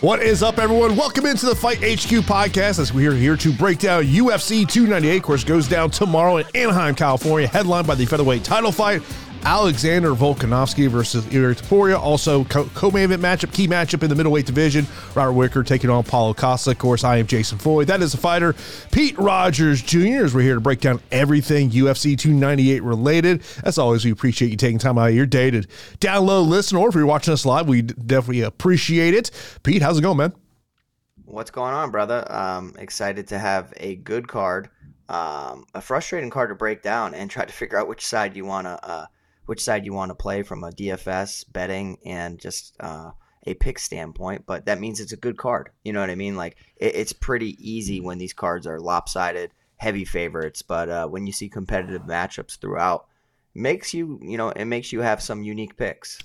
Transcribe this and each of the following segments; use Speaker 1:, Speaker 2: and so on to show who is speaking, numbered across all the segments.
Speaker 1: What is up, everyone? Welcome into the Fight HQ podcast as we are here to break down UFC 298. Of course, goes down tomorrow in Anaheim, California, headlined by the featherweight title fight. Alexander Volkanovski versus Ilia Topuria. Also, co-main event matchup, key matchup in the middleweight division. Robert Whittaker taking on Paulo Costa. Of course, I am Jason Floyd. That is the fighter, Pete Rogers Jr. As we're here to break down everything UFC 298 related. As always, we appreciate you taking time out of your day to download, listen, or if you're watching us live, we definitely appreciate it. Pete, how's it going, man?
Speaker 2: What's going on, brother? Um, excited to have a good card, um, a frustrating card to break down, and try to figure out which side you want to uh, which side you want to play from a DFS betting and just uh, a pick standpoint. But that means it's a good card. You know what I mean? Like it, it's pretty easy when these cards are lopsided, heavy favorites. But uh, when you see competitive matchups throughout, makes you you know it makes you have some unique picks.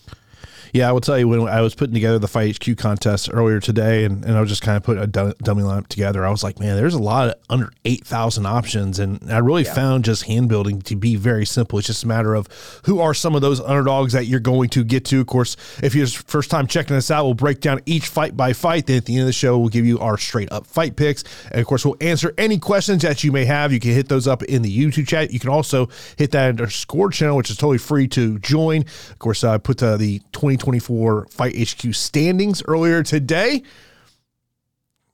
Speaker 1: Yeah, I will tell you when I was putting together the Fight HQ contest earlier today, and, and I was just kind of putting a dummy lineup together. I was like, man, there's a lot of under eight thousand options, and I really yeah. found just hand building to be very simple. It's just a matter of who are some of those underdogs that you're going to get to. Of course, if you're first time checking us out, we'll break down each fight by fight. Then at the end of the show, we'll give you our straight up fight picks, and of course, we'll answer any questions that you may have. You can hit those up in the YouTube chat. You can also hit that Discord channel, which is totally free to join. Of course, I put uh, the 2020 2024 Fight HQ standings earlier today.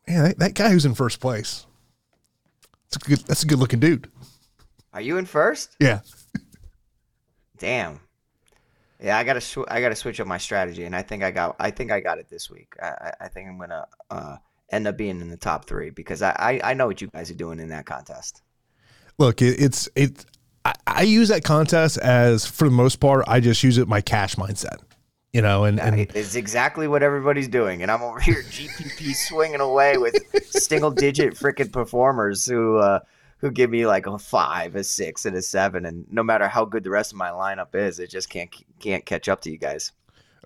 Speaker 1: Man, that, that guy who's in first place. That's a good. That's a good looking dude.
Speaker 2: Are you in first?
Speaker 1: Yeah.
Speaker 2: Damn. Yeah, I gotta sw- I gotta switch up my strategy, and I think I got I think I got it this week. I, I think I'm gonna uh, end up being in the top three because I, I, I know what you guys are doing in that contest.
Speaker 1: Look, it, it's it. I, I use that contest as for the most part. I just use it my cash mindset you know, and, and
Speaker 2: it's exactly what everybody's doing. And I'm over here GPP swinging away with single digit freaking performers who, uh, who give me like a five, a six, and a seven, and no matter how good the rest of my lineup is, it just can't can't catch up to you guys.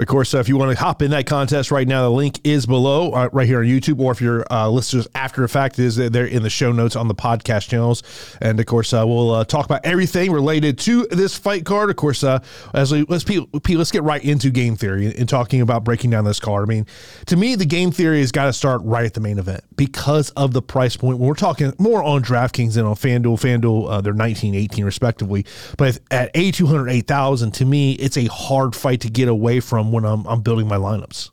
Speaker 1: Of course, uh, if you want to hop in that contest right now, the link is below uh, right here on YouTube, or if you're uh, listeners after the fact, is there in the show notes on the podcast channels. And of course, uh, we'll uh, talk about everything related to this fight card. Of course, uh, as we let's let's get right into game theory and talking about breaking down this card. I mean, to me, the game theory has got to start right at the main event because of the price point. When we're talking more on DraftKings than on FanDuel, FanDuel they're 19, 18 respectively, but at 8,200, 8,000, to me, it's a hard fight to get away from when I'm, I'm building my lineups.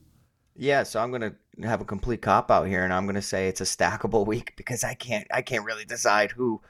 Speaker 2: Yeah, so I'm gonna have a complete cop out here, and I'm gonna say it's a stackable week because I can't I can't really decide who,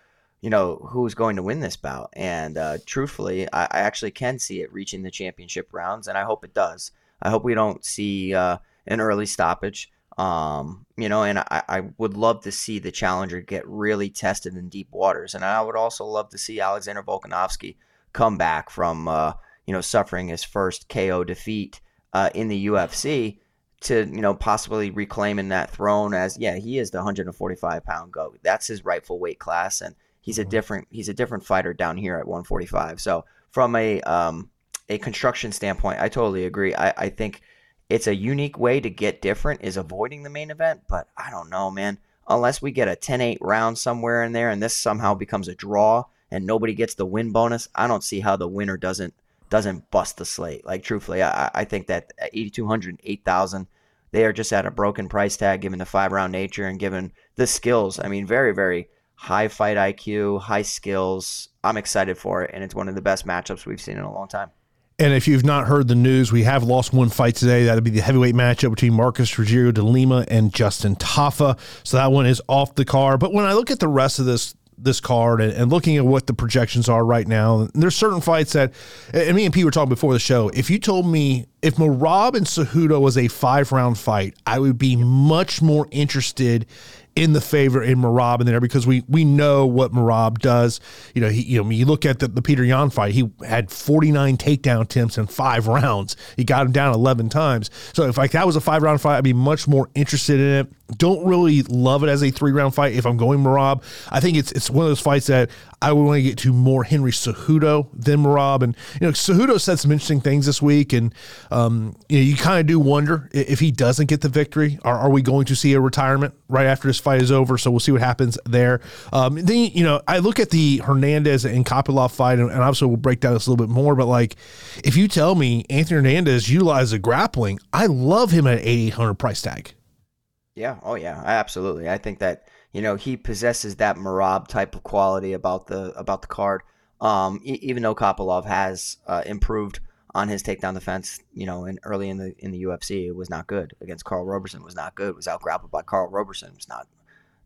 Speaker 2: you know, who's going to win this bout. And uh, truthfully, I, I, actually can see it reaching the championship rounds, and I hope it does. I hope we don't see uh, an early stoppage. Um, you know, and I, I would love to see the challenger get really tested in deep waters, and I would also love to see Alexander Volkanovski come back from uh, you know, suffering his first KO defeat uh, in the UFC to, you know, possibly reclaiming that throne as, yeah, he is the 145 pound goat. That's his rightful weight class. And he's a mm-hmm. different, he's a different fighter down here at 145. So from a, um, a construction standpoint, I totally agree. I, I think it's a unique way to get different is avoiding the main event, but I don't know, man. Unless we get a 10-8 round somewhere in there and this somehow becomes a draw and nobody gets the win bonus, I don't see how the winner doesn't – doesn't bust the slate. Like truthfully, I, I think that 8,200, 8,000, they are just at a broken price tag given the five round nature and given the skills. I mean, very, very high fight IQ, high skills. I'm excited for it, and it's one of the best matchups we've seen in a long time.
Speaker 1: And if you've not heard the news, we have lost one fight today. That'll be the heavyweight matchup between Marcos Rogerio de Lima and Justin Tafa. So that one is off the card. But when I look at the rest of this this card and, and, looking at what the projections are right now, there's certain fights that, and me and Pete were talking before the show. If you told me if Merab and Cejudo was a five round fight, I would be much more interested in the favor in Merab in there because we we know what Merab does. You know, he you know you look at the, the Petr Yan fight, he had 49 takedown attempts in five rounds. He got him down 11 times. So if like that was a five round fight, I'd be much more interested in it. Don't really love it as a three round fight if I'm going Merab. I think it's it's one of those fights that I would want to get to more Henry Cejudo than Merab. And, you know, Cejudo said some interesting things this week. And, um, you know, you kind of do wonder if he doesn't get the victory, are, are we going to see a retirement right after this fight is over? So we'll see what happens there. Um, then, you know, I look at the Hernandez and Kopylov fight, and, and obviously we'll break down this a little bit more. But, like, if you tell me Anthony Hernandez utilizes grappling, I love him at 8,800 price tag.
Speaker 2: Yeah. Oh, yeah. Absolutely. I think that you know, he possesses that Merab type of quality about the about the card. Um, e- even though Kopylov has uh, improved on his takedown defense, you know, in early in the in the UFC, it was not good against Karl Roberson. Was not good. Was out grappled by Karl Roberson. Was not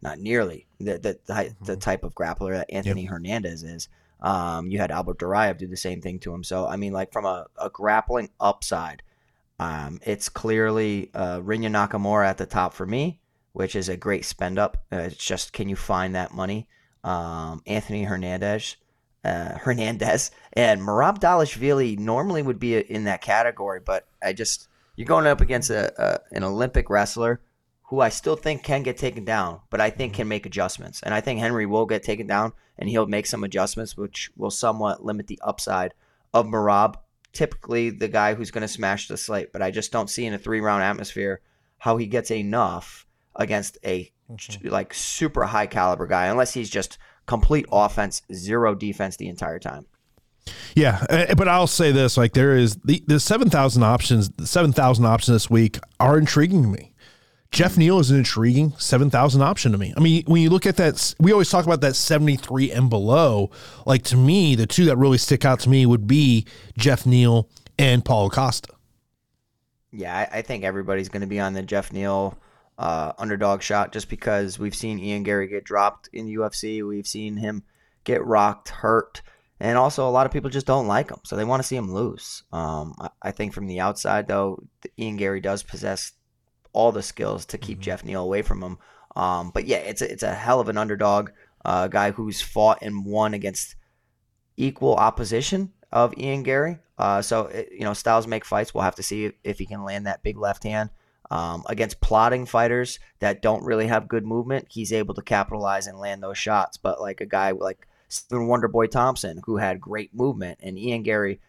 Speaker 2: not nearly the the, the, mm-hmm. the type of grappler that Anthony yep. Hernandez is. Um, you had Albert Duraev do the same thing to him. So I mean, like from a, a grappling upside, um, it's clearly uh, Rinya Nakamura at the top for me which is a great spend up. Uh, it's just can you find that money? Um, Anthony Hernandez, uh, Hernandez, and Merab Dvalishvili normally would be in that category, but I just you're going up against a, a, an Olympic wrestler who I still think can get taken down, but I think can make adjustments, and I think Henry will get taken down, and he'll make some adjustments, which will somewhat limit the upside of Merab. Typically, the guy who's going to smash the slate, but I just don't see in a three round atmosphere how he gets enough against a mm-hmm. like super high caliber guy unless he's just complete offense, zero defense the entire time.
Speaker 1: Yeah, eh, but I'll say this: like there is the the seven thousand options, the seven thousand options this week are intriguing to me. Geoff Neal is an intriguing seven thousand option to me. I mean, when you look at that, we always talk about that seventy three and below. Like to me, the two that really stick out to me would be Geoff Neal and Paul Costa.
Speaker 2: Yeah, I, I think everybody's going to be on the Geoff Neal uh, underdog shot just because we've seen Ian Garry get dropped in the UFC. We've seen him get rocked, hurt, and also a lot of people just don't like him, so they want to see him lose. Um, I think from the outside, though, Ian Garry does possess all the skills to keep mm-hmm. Geoff Neal away from him. Um, but yeah, it's a, it's a hell of an underdog, a uh, guy who's fought and won against equal opposition of Ian Garry. Uh, so it, you know, styles make fights. We'll have to see if, if he can land that big left hand. Um, against plotting fighters that don't really have good movement, he's able to capitalize and land those shots. But like a guy like Stephen Wonderboy Thompson, who had great movement, and Ian Garry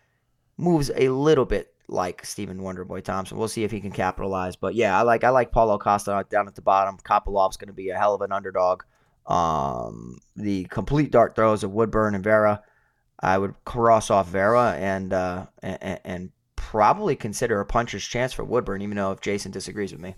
Speaker 2: moves a little bit like Stephen Wonderboy Thompson. We'll see if he can capitalize. But yeah, I like I like Paulo Costa down at the bottom. Kopylov's going to be a hell of an underdog. Um, the complete dart throws of Woodburn and Vera, I would cross off Vera and uh, and, and probably consider a puncher's chance for Woodburn, even though if Jason disagrees with me.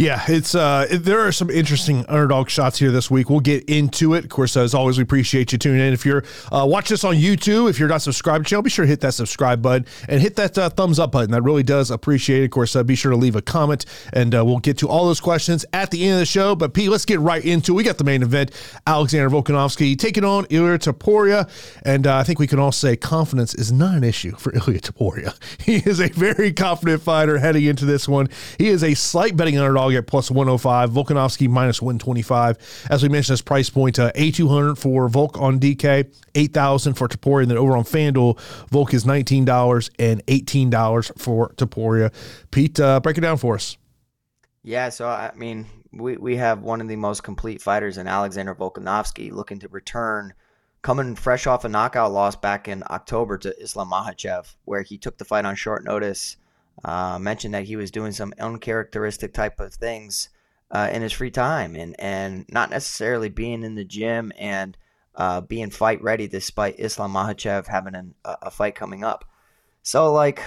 Speaker 1: Yeah, it's uh, there are some interesting underdog shots here this week. We'll get into it. Of course, as always, we appreciate you tuning in. If you're uh, watch this on YouTube, if you're not subscribed to the channel, be sure to hit that subscribe button and hit that uh, thumbs up button. That really does appreciate it. Of course, uh, be sure to leave a comment, and uh, we'll get to all those questions at the end of the show. But Pete, let's get right into. it. We got the main event: Alexander Volkanovski taking on Ilia Topuria, and uh, I think we can all say confidence is not an issue for Ilia Topuria. He is a very confident fighter heading into this one. He is a slight betting underdog dog at plus 105. Volkanovski minus 125. As we mentioned, this price point, uh, A200 for Volk on DK, 8000 for Topuria. And then over on FanDuel, Volk is $19 and $18 for Topuria. Pete, uh, break it down for us.
Speaker 2: Yeah, so I mean, we, we have one of the most complete fighters in Alexander Volkanovski looking to return, coming fresh off a knockout loss back in October to Islam Makhachev, where he took the fight on short notice uh, mentioned that he was doing some uncharacteristic type of things uh, in his free time and, and not necessarily being in the gym and uh, being fight ready despite Islam Makhachev having an, a fight coming up. So, like,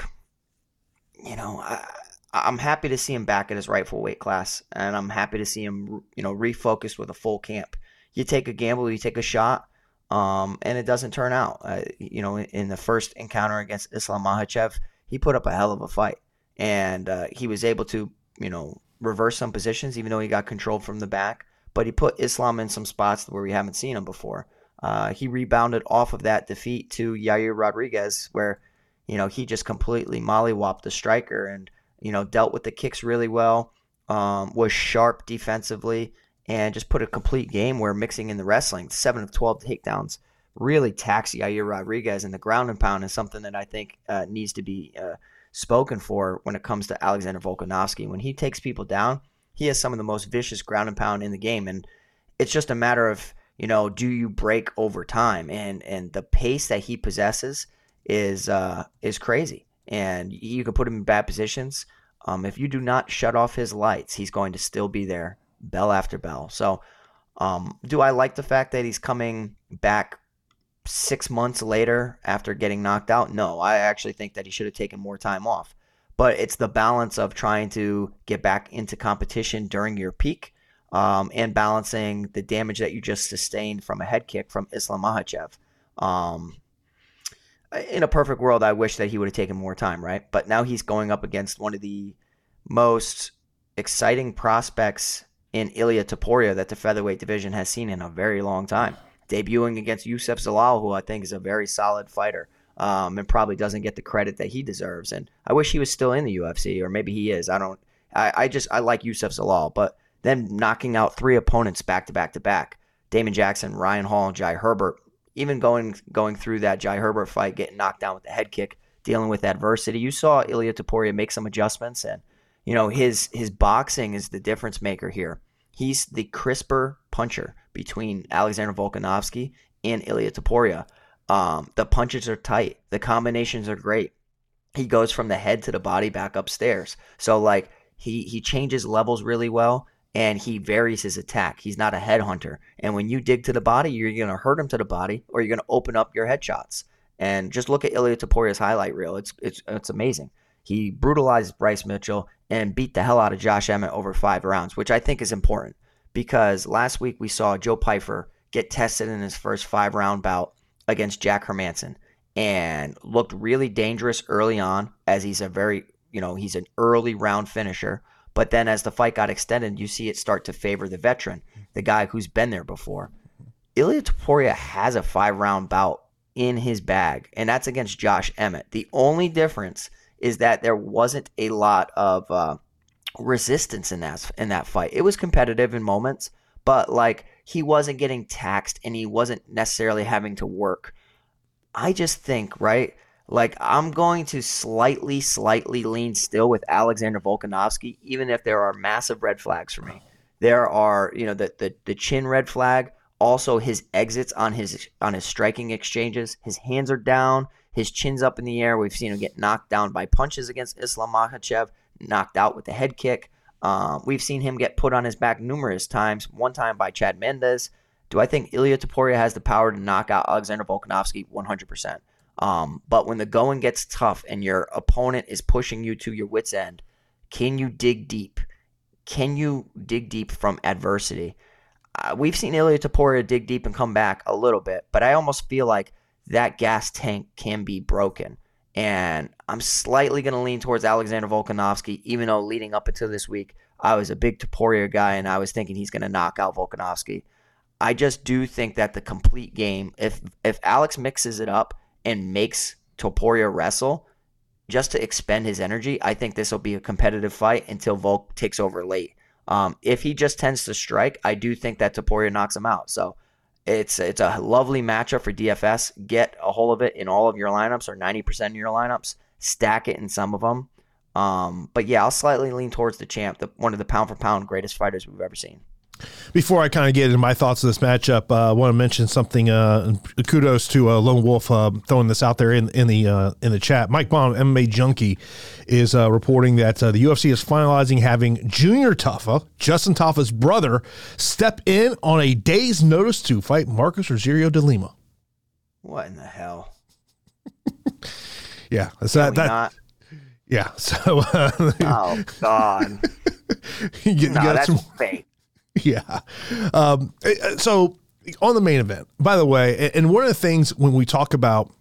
Speaker 2: you know, I, I'm happy to see him back at his rightful weight class, and I'm happy to see him, you know, refocused with a full camp. You take a gamble, you take a shot, um, and it doesn't turn out. Uh, you know, in the first encounter against Islam Makhachev, he put up a hell of a fight and uh, he was able to, you know, reverse some positions, even though he got controlled from the back. But he put Islam in some spots where we haven't seen him before. Uh, he rebounded off of that defeat to Yair Rodriguez, where, you know, he just completely mollywopped the striker and, you know, dealt with the kicks really well, um, was sharp defensively, and just put a complete game where mixing in the wrestling, 7 of 12 takedowns, really tax Yair Rodriguez. And the ground and pound is something that I think uh, needs to be uh, spoken for when it comes to Alexander Volkanovski. When he takes people down, he has some of the most vicious ground and pound in the game, and it's just a matter of you know, do you break over time? And and the pace that he possesses is uh, is crazy. And you can put him in bad positions. Um, if you do not shut off his lights, he's going to still be there, bell after bell. So, um, do I like the fact that he's coming back six months later after getting knocked out? No, I actually think that he should have taken more time off. But it's the balance of trying to get back into competition during your peak um, and balancing the damage that you just sustained from a head kick from Islam Makhachev. Um, in a perfect world, I wish that he would have taken more time, right? But now he's going up against one of the most exciting prospects in Ilia Topuria that the featherweight division has seen in a very long time. Debuting against Youssef Zalal, who I think is a very solid fighter um, and probably doesn't get the credit that he deserves. And I wish he was still in the UFC, or maybe he is. I don't. I, I just I like Youssef Zalal, but then knocking out three opponents back to back to back. Damon Jackson, Ryan Hall, and Jai Herbert. Even going going through that Jai Herbert fight, getting knocked down with the head kick, dealing with adversity. You saw Ilia Topuria make some adjustments, and you know his his boxing is the difference maker here. He's the crisper puncher between Alexander Volkanovski and Ilia Topuria. Um, the punches are tight. The combinations are great. He goes from the head to the body back upstairs. So like he he changes levels really well and he varies his attack. He's not a headhunter. And when you dig to the body, you're going to hurt him to the body or you're going to open up your headshots. And just look at Ilia Topuria's highlight reel. It's it's it's amazing. He brutalized Bryce Mitchell and beat the hell out of Josh Emmett over five rounds, which I think is important because last week we saw Joe Pyfer get tested in his first five round bout against Jack Hermansson and looked really dangerous early on as he's a very, you know, he's an early round finisher. But then as the fight got extended, you see it start to favor the veteran, the guy who's been there before. Ilia Topuria has a five round bout in his bag, and that's against Josh Emmett. The only difference is that there wasn't a lot of uh, resistance in that in that fight. It was competitive in moments, but like he wasn't getting taxed and he wasn't necessarily having to work. I just think, right? Like I'm going to slightly, slightly lean still with Alexander Volkanovski, even if there are massive red flags for me. There are, you know, the the, the chin red flag, also his exits on his on his striking exchanges. His hands are down, his chin's up in the air. We've seen him get knocked down by punches against Islam Makhachev, knocked out with a head kick. Um, we've seen him get put on his back numerous times, one time by Chad Mendes. Do I think Ilia Topuria has the power to knock out Alexander Volkanovski? 100%. Um, but when the going gets tough and your opponent is pushing you to your wits' end, can you dig deep? Can you dig deep from adversity? Uh, we've seen Ilia Topuria dig deep and come back a little bit, but I almost feel like that gas tank can be broken. And I'm slightly going to lean towards Alexander Volkanovski, even though leading up until this week, I was a big Topuria guy and I was thinking he's going to knock out Volkanovski. I just do think that the complete game, if if Alex mixes it up and makes Topuria wrestle just to expend his energy, I think this will be a competitive fight until Volk takes over late. Um, if he just tends to strike, I do think that Topuria knocks him out. So it's it's a lovely matchup for DFS. Get a hold of it in all of your lineups or 90% of your lineups. Stack it in some of them. Um, but yeah, I'll slightly lean towards the champ, the, one of the pound for pound greatest fighters we've ever seen.
Speaker 1: Before I kind of get into my thoughts of this matchup, uh, I want to mention something. Uh, kudos to uh, Lone Wolf uh, throwing this out there in in the uh, in the chat. Mike Bohn, MMA Junkie, is uh, reporting that the UFC is finalizing having Junior Tafa, Justin Tafa's brother, step in on a day's notice to fight Marcos Rogerio de Lima.
Speaker 2: What in the hell?
Speaker 1: yeah, that's that. that not? Yeah. So.
Speaker 2: oh God. you, no, that's some, fake.
Speaker 1: Yeah. Um, eh, eh, so on the main event, by the way, and one of the things when we talk about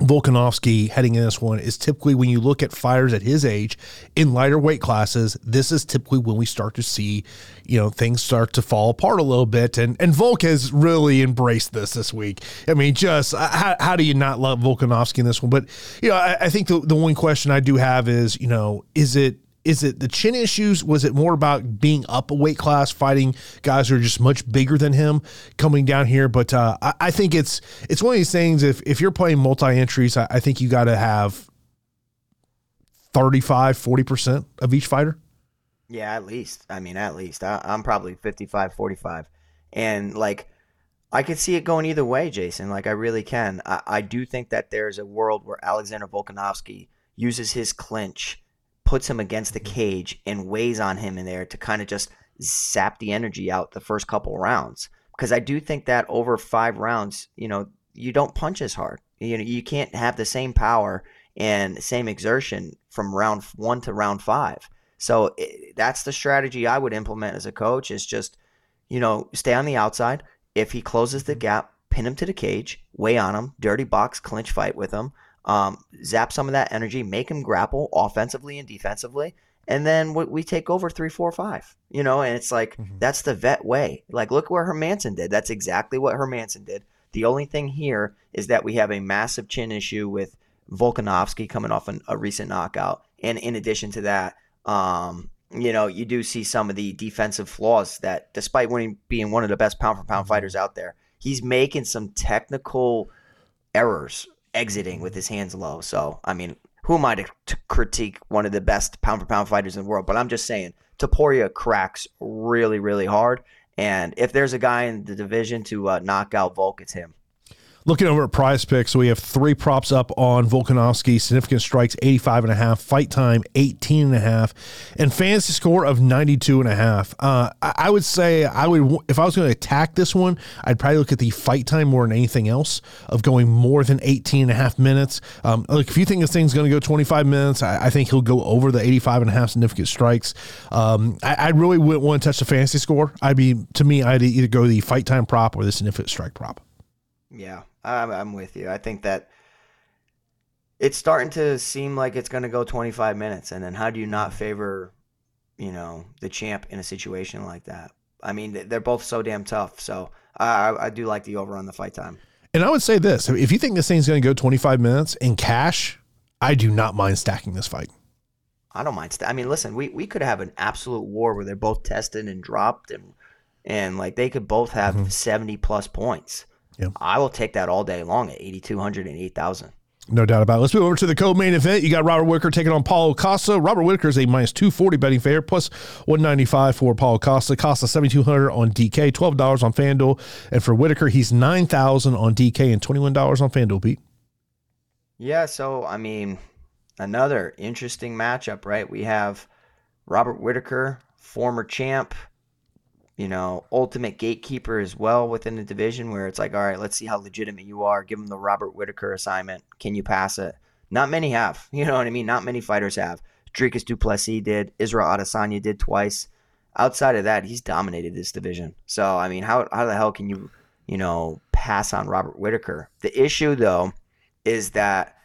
Speaker 1: Volkanovski heading in this one is typically when you look at fighters at his age in lighter weight classes, this is typically when we start to see, you know, things start to fall apart a little bit. And and Volk has really embraced this this week. I mean, just uh, how, how do you not love Volkanovski in this one? But, you know, I, I think the, the one question I do have is, you know, is it is it the chin issues? Was it more about being up a weight class, fighting guys who are just much bigger than him, coming down here? But uh, I, I, think it's it's one of these things. If if you're playing multi entries, I, I, think you got to have 35, 40 percent of each fighter.
Speaker 2: Yeah, at least. I mean, at least I, I'm probably 55, 45, and like I could see it going either way, Jason. Like I really can. I, I do think that there's a world where Alexander Volkanovski uses his clinch, puts him against the cage, and weighs on him in there to kind of just zap the energy out the first couple rounds. Because I do think that over five rounds, you know, you don't punch as hard. You know, you can't have the same power and same exertion from round one to round five. So it, that's the strategy I would implement as a coach is just, you know, stay on the outside. If he closes the mm-hmm. gap, pin him to the cage, weigh on him, dirty box, clinch fight with him, um, zap some of that energy, make him grapple offensively and defensively. And then we, we take over three, four, five, you know, and it's like, mm-hmm. that's the vet way. Like, look where Hermansson did. That's exactly what Hermansson did. The only thing here is that we have a massive chin issue with Volkanovski coming off an, a recent knockout. And in addition to that, um, you know, you do see some of the defensive flaws that, despite winning, being one of the best pound for pound mm-hmm. fighters out there, he's making some technical errors exiting with his hands low. So, I mean, who am I to, to critique one of the best pound for pound fighters in the world? But I'm just saying, Topuria cracks really, really hard. And if there's a guy in the division to uh, knock out Volk, it's him.
Speaker 1: Looking over at PrizePicks, we have three props up on Volkanovski, significant strikes 85 and a half, fight time 18 and a half, and fantasy score of 92 and a half. Uh, I, would say I would, if I was going to attack this one, I'd probably look at the fight time more than anything else of going more than 18 and a half minutes. Um, look, if you think this thing's going to go 25 minutes, I, I, think he'll go over the 85 and a half significant strikes. Um, I, I, really wouldn't want to touch the fantasy score. I'd be, to me, I'd either go the fight time prop or the significant strike prop.
Speaker 2: Yeah, I'm, I'm with you. I think that it's starting to seem like it's going to go 25 minutes, and then how do you not favor, you know, the champ in a situation like that? I mean, they're both so damn tough. So I, I do like the over on the fight time.
Speaker 1: And I would say this: if you think this thing's going to go 25 minutes in cash, I do not mind stacking this fight.
Speaker 2: I don't mind. St- I mean, listen, we, we could have an absolute war where they're both tested and dropped, and and like they could both have mm-hmm. 70 plus points. Yeah. I will take that all day long at 8,200 and 8,000.
Speaker 1: No doubt about it. Let's move over to the co-main event. You got Robert Whittaker taking on Paulo Costa. Robert Whittaker is a minus 240 betting favorite, plus 195 for Paulo Costa. Costa 7,200 on DK, $12 on FanDuel. And for Whittaker, he's 9,000 on DK and $21 on FanDuel, Pete.
Speaker 2: Yeah, so, I mean, another interesting matchup, right? We have Robert Whittaker, former champ, you know, ultimate gatekeeper as well within the division where it's like, all right, let's see how legitimate you are. Give him the Robert Whittaker assignment. Can you pass it? Not many have. You know what I mean? Not many fighters have. Dricus Du Plessis did. Israel Adesanya did twice. Outside of that, he's dominated this division. So, I mean, how, how the hell can you, you know, pass on Robert Whittaker? The issue, though, is that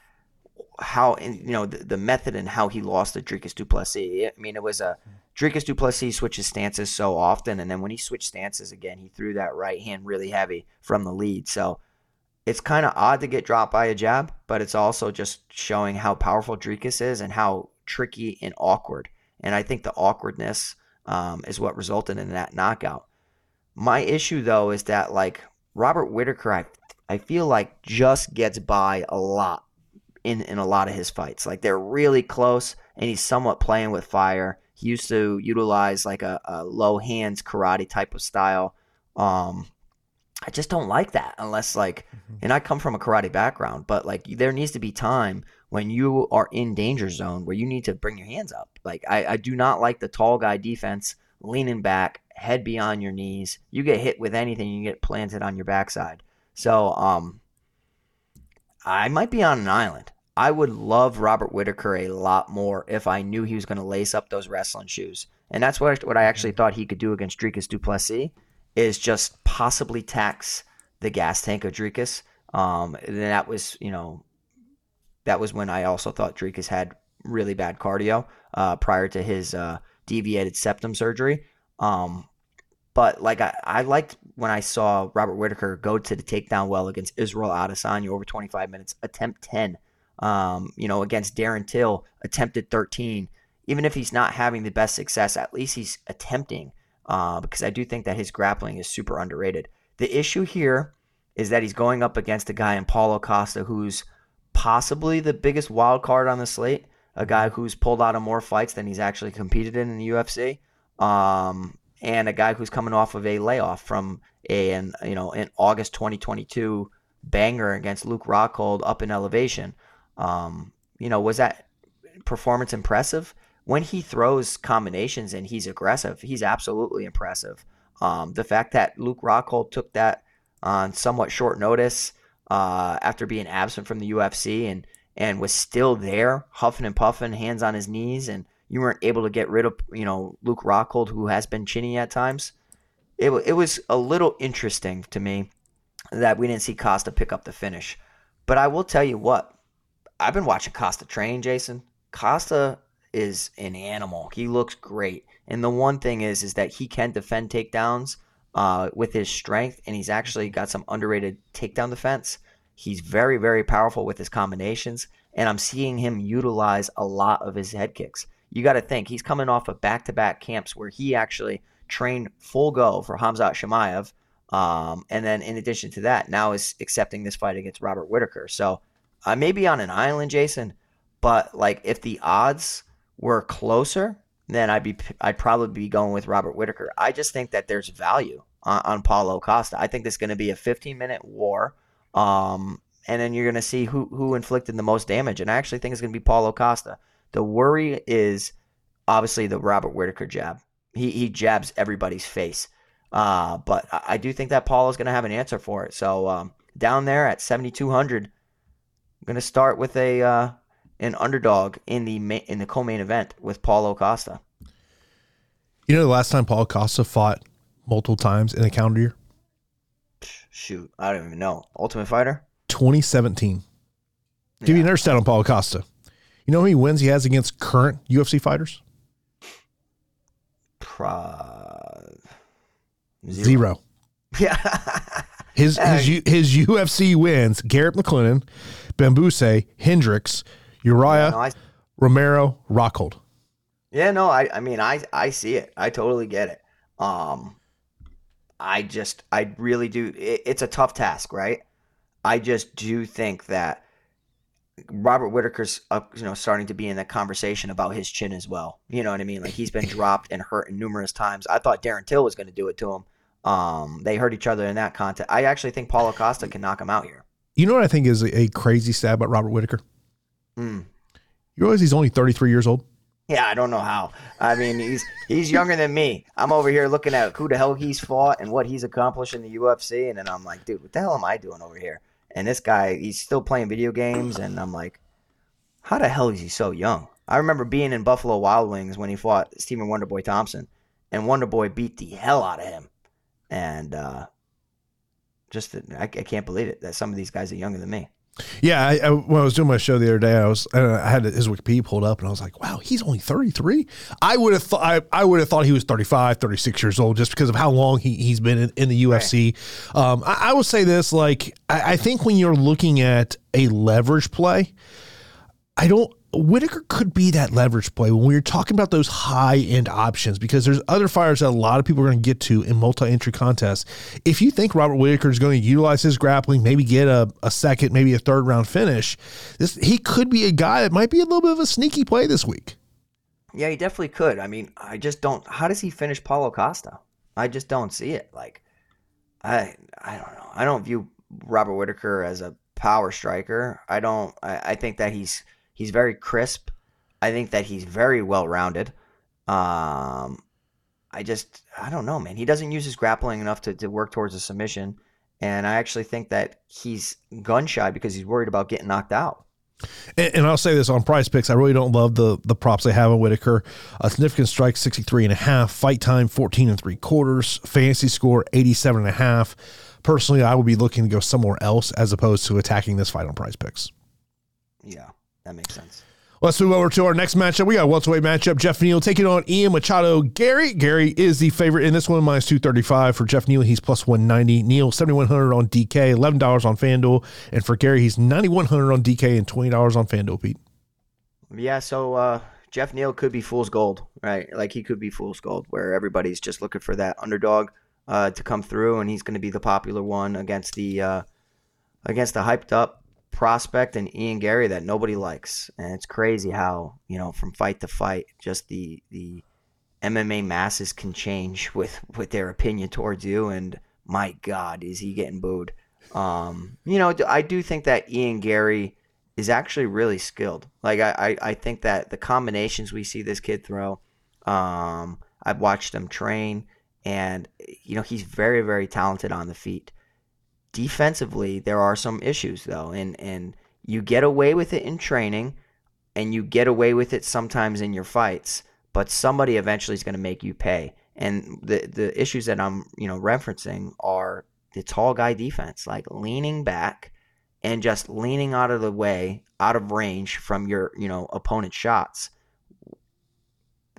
Speaker 2: how, you know, the, the method and how he lost to Dricus Du Plessis. I mean, it was a Dricus Du Plessis switches stances so often, and then when he switched stances again, he threw that right hand really heavy from the lead. So it's kind of odd to get dropped by a jab, but it's also just showing how powerful Dricus is and how tricky and awkward. And I think the awkwardness um, is what resulted in that knockout. My issue though is that like Robert Whittaker, I I feel like just gets by a lot in in a lot of his fights. Like they're really close, and he's somewhat playing with fire. He used to utilize like a, a low hands karate type of style. Um, I just don't like that unless like, mm-hmm. and I come from a karate background, but like there needs to be time when you are in danger zone where you need to bring your hands up. Like I, I do not like the tall guy defense leaning back, head beyond your knees. You get hit with anything, you get planted on your backside. So um, I might be on an island. I would love Robert Whittaker a lot more if I knew he was going to lace up those wrestling shoes. And that's what I, what I actually thought he could do against Dricus Du Plessis is just possibly tax the gas tank of Dricus. Um, and that was, you know, that was when I also thought Dricus had really bad cardio uh, prior to his uh, deviated septum surgery. Um, but like I, I liked when I saw Robert Whittaker go to the takedown well against Israel Adesanya over 25 minutes, attempt 10 um, you know, against Darren Till, attempted 13. Even if he's not having the best success, at least he's attempting uh, because I do think that his grappling is super underrated. The issue here is that he's going up against a guy in Paulo Costa who's possibly the biggest wild card on the slate, a guy who's pulled out of more fights than he's actually competed in in the UFC, um, and a guy who's coming off of a layoff from and you know in August 2022 banger against Luke Rockhold up in elevation. Um, you know, was that performance impressive? When he throws combinations and he's aggressive, he's absolutely impressive. Um, the fact that Luke Rockhold took that on somewhat short notice uh, after being absent from the UFC and and was still there, huffing and puffing, hands on his knees, and you weren't able to get rid of you know Luke Rockhold, who has been chinny at times. It it was a little interesting to me that we didn't see Costa pick up the finish, but I will tell you what, I've been watching Costa train, Jason. Costa is an animal. He looks great, and the one thing is is that he can defend takedowns uh, with his strength, and he's actually got some underrated takedown defense. He's very, very powerful with his combinations, and I'm seeing him utilize a lot of his head kicks. You got to think he's coming off of back-to-back camps where he actually trained full go for Hamzat Chimaev, um, and then in addition to that, now is accepting this fight against Robert Whittaker. So I may be on an island, Jason, but like if the odds were closer, then I'd be I'd probably be going with Robert Whittaker. I just think that there's value on, on Paulo Costa. I think this is going to be a 15 minute war. Um, and then you're going to see who who inflicted the most damage. And I actually think it's going to be Paulo Costa. The worry is obviously the Robert Whittaker jab. He he jabs everybody's face. Uh, but I, I do think that Paulo is going to have an answer for it. So um, down there at 7,200, I'm going to start with a uh, an underdog in the ma- in the co-main event with Paulo Costa.
Speaker 1: You know, the last time Paulo Costa fought multiple times in a calendar year?
Speaker 2: Shoot, I don't even know. Ultimate Fighter?
Speaker 1: 2017. Give you another stat on Paulo Costa. You know how many wins he has against current UFC fighters?
Speaker 2: Pro-
Speaker 1: Zero. Zero.
Speaker 2: Yeah.
Speaker 1: his his his UFC wins: Garreth McLellan, Bamgbose, Hendricks, Uriah, yeah, no, I, Romero, Rockhold.
Speaker 2: Yeah, no, I I mean I I see it. I totally get it. Um, I just I really do. It, it's a tough task, right? I just do think that Robert Whittaker's up, you know, starting to be in that conversation about his chin as well. You know what I mean? Like he's been dropped and hurt numerous times. I thought Darren Till was going to do it to him. Um, they hurt each other in that contest. I actually think Paulo Costa can knock him out here.
Speaker 1: You know what I think is a, a crazy stat about Robert Whittaker?
Speaker 2: Mm.
Speaker 1: You realize he's only 33 years old?
Speaker 2: Yeah, I don't know how. I mean, he's he's younger than me. I'm over here looking at who the hell he's fought and what he's accomplished in the UFC, and then I'm like, dude, what the hell am I doing over here? And this guy, he's still playing video games, and I'm like, how the hell is he so young? I remember being in Buffalo Wild Wings when he fought Stephen Wonderboy Thompson, and Wonderboy beat the hell out of him, and uh, just I, I can't believe it that some of these guys are younger than me.
Speaker 1: Yeah, I, I, when I was doing my show the other day, I was I had his Wikipedia pulled up, and I was like, "Wow, he's only 33." I would have thought I, I would have thought he was 35, 36 years old, just because of how long he he's been in, in the UFC. Right. Um, I, I, will say this: like, I, I think when you're looking at a leverage play, I don't Whittaker could be that leverage play when we're talking about those high end options because there's other fires that a lot of people are going to get to in multi entry contests. If you think Robert Whittaker is going to utilize his grappling, maybe get a, a second, maybe a third round finish, this he could be a guy that might be a little bit of a sneaky play this week.
Speaker 2: Yeah, he definitely could. I mean, I just don't. How does he finish Paulo Costa? I just don't see it. Like, I I don't know. I don't view Robert Whittaker as a power striker. I don't. I, I think that he's He's very crisp. I think that he's very well rounded. Um, I just I don't know, man. He doesn't use his grappling enough to, to work towards a submission, and I actually think that he's gun shy because he's worried about getting knocked out.
Speaker 1: And, and, I'll say this on PrizePicks, I really don't love the the props they have on Whittaker. A significant strike 63 and a half, fight time 14 and three quarters, fantasy score 87 and a half. Personally, I would be looking to go somewhere else as opposed to attacking this fight on PrizePicks.
Speaker 2: Yeah. That makes sense.
Speaker 1: Let's move over to our next matchup. We got a welterweight matchup. Geoff Neal taking on Ian Machado. Garry. Garry is the favorite in this one, minus 235. For Geoff Neal, he's plus 190. Neal, 7100 on DK, $11 on FanDuel. And for Garry, he's 9100 on DK and $20 on FanDuel, Pete.
Speaker 2: Yeah, so uh, Geoff Neal could be fool's gold, right? Like he could be fool's gold, where everybody's just looking for that underdog uh, to come through, and he's going to be the popular one against the uh, against the hyped up prospect and Ian Garry that nobody likes, and it's crazy how you know from fight to fight, just the the MMA masses can change with with their opinion towards you. And my God, is he getting booed? Um, you know, I do think that Ian Garry is actually really skilled. Like I, I, I think that the combinations we see this kid throw, um, I've watched him train, and you know he's very, very talented on the feet. Defensively, there are some issues though, and and you get away with it in training, and you get away with it sometimes in your fights. But somebody eventually is going to make you pay. And the the issues that I'm you know referencing are the tall guy defense, like leaning back and just leaning out of the way, out of range from your you know opponent's shots.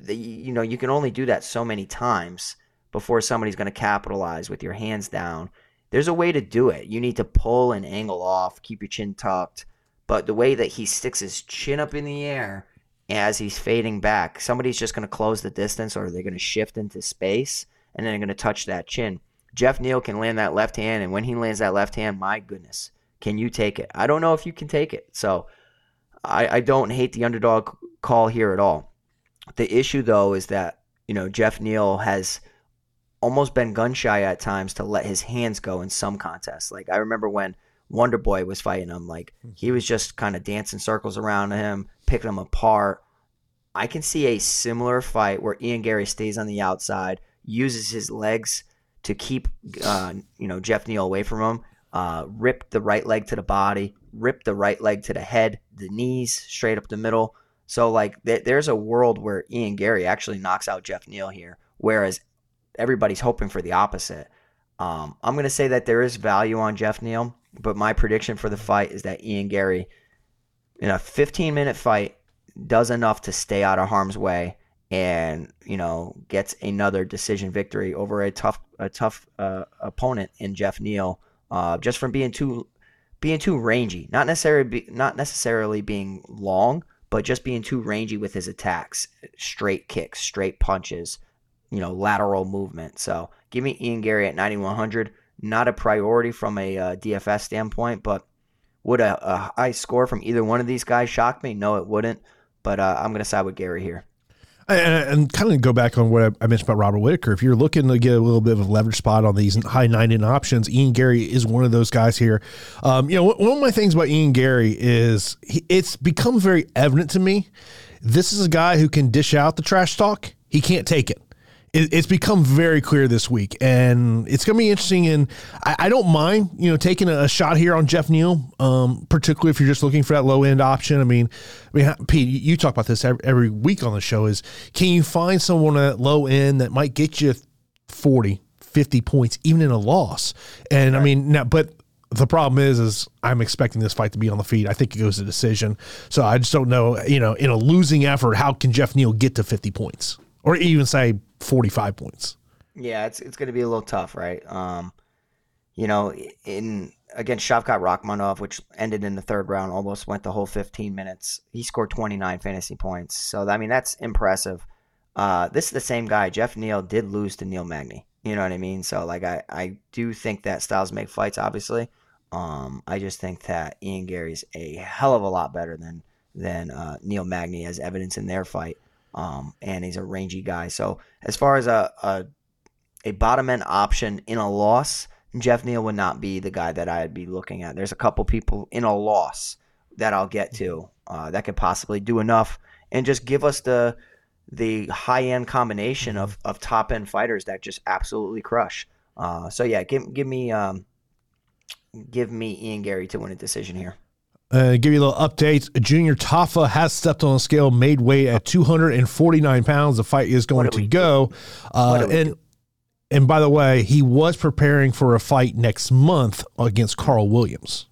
Speaker 2: The, you know you can only do that so many times before somebody's going to capitalize with your hands down. There's a way to do it. You need to pull and angle off, keep your chin tucked. But the way that he sticks his chin up in the air as he's fading back, somebody's just going to close the distance or they're going to shift into space and then they're going to touch that chin. Geoff Neal can land that left hand, and when he lands that left hand, my goodness, can you take it? I don't know if you can take it. So I, I don't hate the underdog call here at all. The issue, though, is that, you know, Geoff Neal has almost been gun shy at times to let his hands go in some contests. Like I remember when Wonder Boy was fighting him, like he was just kind of dancing circles around him, picking him apart. I can see a similar fight where Ian Garry stays on the outside, uses his legs to keep uh, you know Geoff Neal away from him. Uh, rip the right leg to the body, rip the right leg to the head, the knees straight up the middle. So like th- there's a world where Ian Garry actually knocks out Geoff Neal here, whereas everybody's hoping for the opposite. Um, I'm gonna say that there is value on Geoff Neal, but my prediction for the fight is that Ian Garry, in a 15 minute fight, does enough to stay out of harm's way and you know gets another decision victory over a tough a tough uh, opponent in Geoff Neal uh, just from being too being too rangy not necessarily be, not necessarily being long but just being too rangy with his attacks straight kicks straight punches you know lateral movement so give me Ian Garry at 9100 not a priority from a uh, DFS standpoint but would a, a, high score from either one of these guys shock me no it wouldn't but uh, I'm going to side with Garry here
Speaker 1: and, and, kind of go back on what I mentioned about Robert Whittaker. If you're looking to get a little bit of a leverage spot on these high nine in options, Ian Garry is one of those guys here. Um, you know, one of my things about Ian Garry is he, it's become very evident to me. This is a guy who can dish out the trash talk. He can't take it it, it's become very clear this week, and it's going to be interesting. And I, I, don't mind, you know, taking a, a shot here on Geoff Neal, um, particularly if you're just looking for that low end option. I mean, I mean, Pete, you talk about this every, every week on the show. Is can you find someone at low end that might get you 40, 50 points, even in a loss? And right. I mean, now, but the problem is, is I'm expecting this fight to be on the feet. I think it goes to decision. So I just don't know, you know, in a losing effort, how can Geoff Neal get to 50 points? Or even say 45 points.
Speaker 2: Yeah, it's it's going to be a little tough, right? Um, you know, in against Shavkat Rakhmonov, which ended in the third round, almost went the whole 15 minutes. He scored 29 fantasy points. So I mean, that's impressive. Uh, this is the same guy. Geoff Neal did lose to Neil Magny. You know what I mean? So like, I I do think that styles make fights. Obviously, um, I just think that Ian Garry's a hell of a lot better than than uh, Neil Magny, as evidence in their fight um, and he's a rangy guy. So as far as a, a, a bottom end option in a loss, Geoff Neal would not be the guy that I'd be looking at. There's a couple people in a loss that I'll get to uh, that could possibly do enough and just give us the the high end combination of, of top end fighters that just absolutely crush. Uh, so yeah, give give me um, give me Ian Garry to win a decision here.
Speaker 1: Uh, give you a little update. Junior Tafa has stepped on a scale, made weight at 249 pounds. The fight is going to go. Uh, and and by the way, he was preparing for a fight next month against Carl Williams.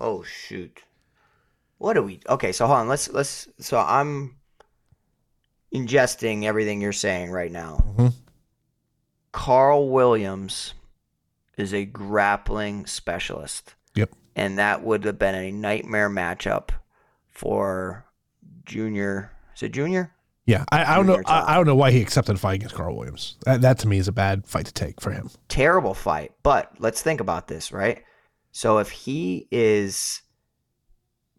Speaker 2: Oh shoot! What are we? Okay, so hold on. Let's let's. So I'm ingesting everything you're saying right now. Mm-hmm. Carl Williams is a grappling specialist.
Speaker 1: Yep.
Speaker 2: And that would have been a nightmare matchup for Junior. Is it Junior?
Speaker 1: Yeah, I, I don't know. I, I, don't know why he accepted a fight against Carl Williams. That, that to me is a bad fight to take for him.
Speaker 2: Terrible fight. But let's think about this, right? So if he is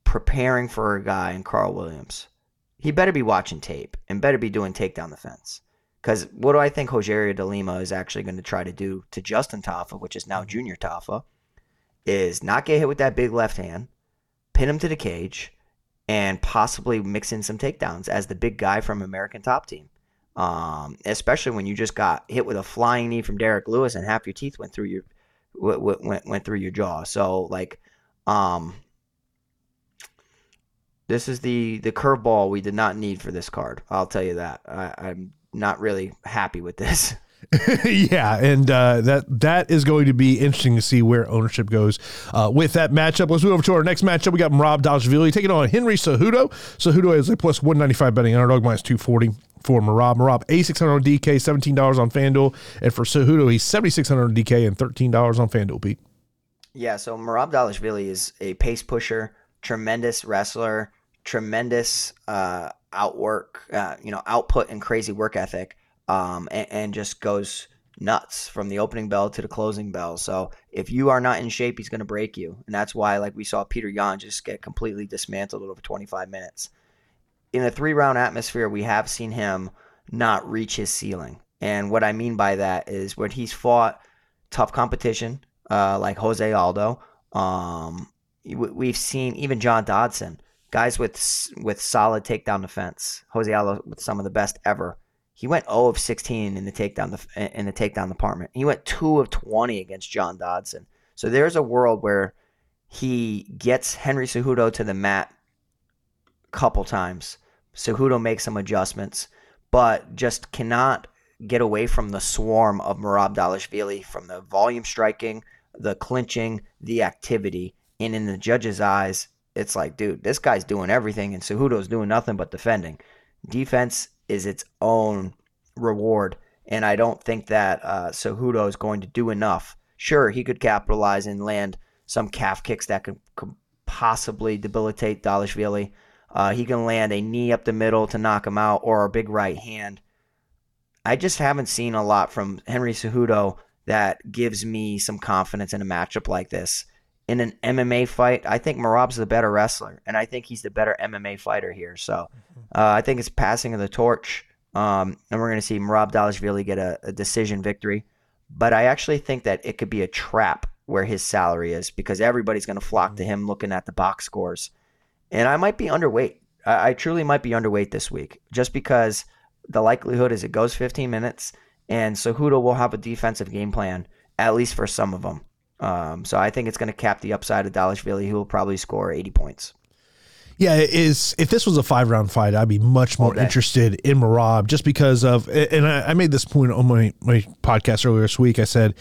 Speaker 2: preparing for a guy in Carl Williams, he better be watching tape and better be doing takedown defense Because what do I think Rogerio de Lima is actually going to try to do to Justin Tafa, which is now Junior Tafa, is not get hit with that big left hand, pin him to the cage, and possibly mix in some takedowns as the big guy from American Top Team. Um, especially when you just got hit with a flying knee from Derrick Lewis and half your teeth went through your went went, went through your jaw. So like, um, this is the the curveball we did not need for this card. I'll tell you that. I, I'm not really happy with this.
Speaker 1: yeah, and uh, that that is going to be interesting to see where ownership goes uh, with that matchup. Let's move over to our next matchup. We got Merab Dvalishvili taking on Henry Cejudo. Cejudo is a plus one ninety five betting underdog minus two forty for Marab. Merab a six hundred on DK, seventeen dollars on FanDuel, and for Cejudo he's seventy six hundred on DK and thirteen dollars on FanDuel. Pete.
Speaker 2: Yeah, so Merab Dvalishvili is a pace pusher, tremendous wrestler, tremendous uh, outwork, uh, you know, output and crazy work ethic um, and, and, just goes nuts from the opening bell to the closing bell. So if you are not in shape, he's going to break you, and that's why like we saw Petr Yan just get completely dismantled over 25 minutes. In a three round atmosphere, we have seen him not reach his ceiling, and what I mean by that is when he's fought tough competition uh, like Jose Aldo. Um, we've seen even John Dodson, guys with with solid takedown defense. Jose Aldo with some of the best ever he went 0 of 16 in the takedown in the takedown department. He went 2 of 20 against John Dodson. So there's a world where he gets Henry Cejudo to the mat a couple times. Cejudo makes some adjustments, but just cannot get away from the swarm of Merab Dvalishvili from the volume striking, the clinching, the activity. And in the judge's eyes, it's like, dude, this guy's doing everything, and Cejudo's doing nothing but defending. Defense is its own reward. And I don't think that uh, Cejudo is going to do enough. Sure, he could capitalize and land some calf kicks that could, could possibly debilitate Dvalishvili. Uh, he can land a knee up the middle to knock him out or a big right hand. I just haven't seen a lot from Henry Cejudo that gives me some confidence in a matchup like this. In an MMA fight, I think Merab's the better wrestler, and I think he's the better MMA fighter here. So uh, I think it's passing of the torch, um, and we're going to see Merab Dvalishvili get a, a decision victory. But I actually think that it could be a trap where his salary is because everybody's going to flock to him looking at the box scores. And I might be underweight. I, I, truly might be underweight this week just because the likelihood is it goes 15 minutes and Cejudo will have a defensive game plan, at least for some of them. Um, so I think it's going to cap the upside of Dvalishvili, who will probably score 80 points.
Speaker 1: Yeah, is if this was a five round fight, I'd be much more okay. interested in Merab just because of, and I, I, made this point on my, my podcast earlier this week. I said,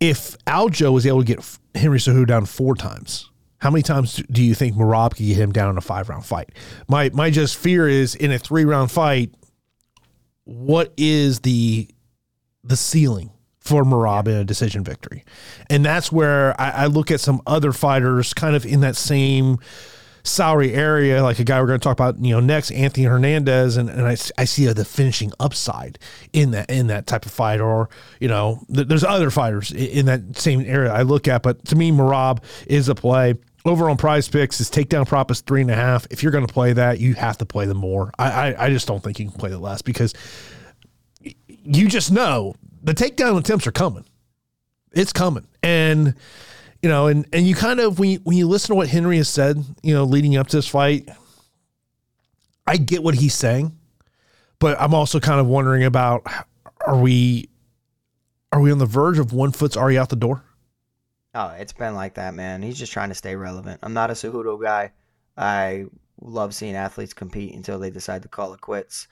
Speaker 1: if Aljo was able to get Henry Cejudo down four times, how many times do you think Merab could get him down in a five round fight? My my just fear is in a three round fight, what is the the ceiling for Merab in a decision victory? And that's where I, I look at some other fighters kind of in that same salary area, like a guy we're going to talk about, you know, next, Anthony Hernandez, and, and I, I see the finishing upside in that in that type of fight, or you know, th- there's other fighters in, in that same area I look at, but to me, Merab is a play. Over on PrizePicks, his takedown prop is three and a half. If you're going to play that, you have to play the more. I, I, I just don't think you can play the less because you just know the takedown attempts are coming. It's coming, and you know, and and you kind of when you, when you listen to what Henry has said, you know, leading up to this fight, I get what he's saying, but I'm also kind of wondering about are we are we on the verge of one foot's already out the door?
Speaker 2: Oh, it's been like that, man. He's just trying to stay relevant. I'm not a Cejudo guy. I love seeing athletes compete until they decide to call it quits.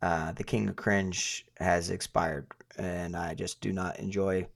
Speaker 2: Uh, the king of cringe has expired, and I just do not enjoy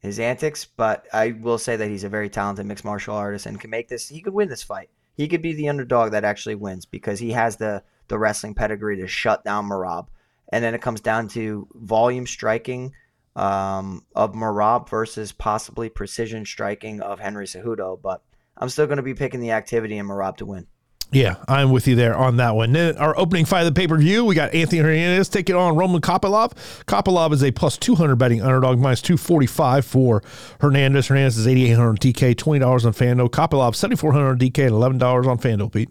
Speaker 2: his antics, but I will say that he's a very talented mixed martial artist and can make this. He could win this fight. He could be the underdog that actually wins because he has the the wrestling pedigree to shut down Merab. And then it comes down to volume striking um, of Merab versus possibly precision striking of Henry Cejudo. But I'm still going to be picking the activity in Merab to win.
Speaker 1: Yeah, I'm with you there on that one. Then our opening fight of the pay per view, we got Anthony Hernandez taking on Roman Kopylov. Kopylov is a plus 200 betting underdog, minus 245 for Hernandez. Hernandez is 8,800 DK, $20 on FanDuel. Kopylov, 7,400 DK, and $11 on FanDuel, Pete.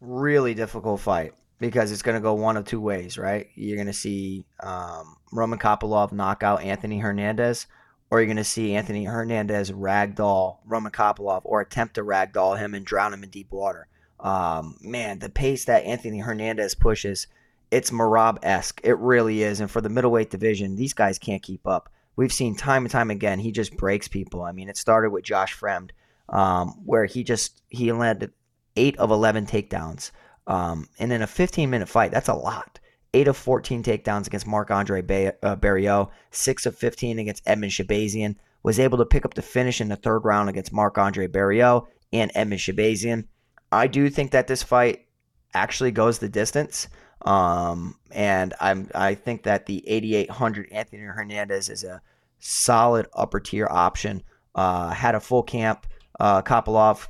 Speaker 2: Really difficult fight. because it's going to go one of two ways, right? You're going to see um, Roman Kopylov knock out Anthony Hernandez, or you're going to see Anthony Hernandez ragdoll Roman Kopylov or attempt to ragdoll him and drown him in deep water. Um, man, the pace that Anthony Hernandez pushes, it's Merab esque. It really is. And for the middleweight division, these guys can't keep up. We've seen time and time again, he just breaks people. I mean, it started with Josh Fremd, um, where he just he landed eight of eleven takedowns. Um, and in a 15 minute fight, that's a lot. 8 of 14 takedowns against Marc Andre Bay- uh, Barriault, 6 of 15 against Edmen Shahbazyan. Was able to pick up the finish in the third round against Marc Andre Barriault and Edmen Shahbazyan. I do think that this fight actually goes the distance. Um, and I'm I think that the 8800 Anthony Hernandez is a solid upper tier option. Uh, had a full camp. Uh, Kopylov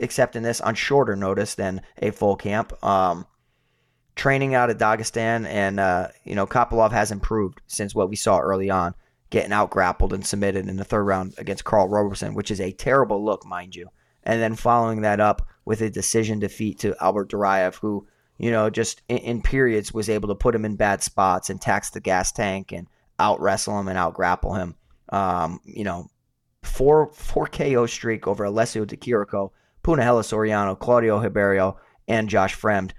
Speaker 2: accepting this on shorter notice than a full camp. Um, training out of Dagestan, and uh, you know Kopylov has improved since what we saw early on, getting out grappled and submitted in the third round against Karl Roberson, which is a terrible look, mind you. And then following that up with a decision defeat to Albert Duraev, who you know just in, in periods was able to put him in bad spots and tax the gas tank and out wrestle him and out grapple him. Um, you know, four four KO streak over Alessio Di Chirico Punahele Soriano, Claudio Ribeiro, and Josh Fremd.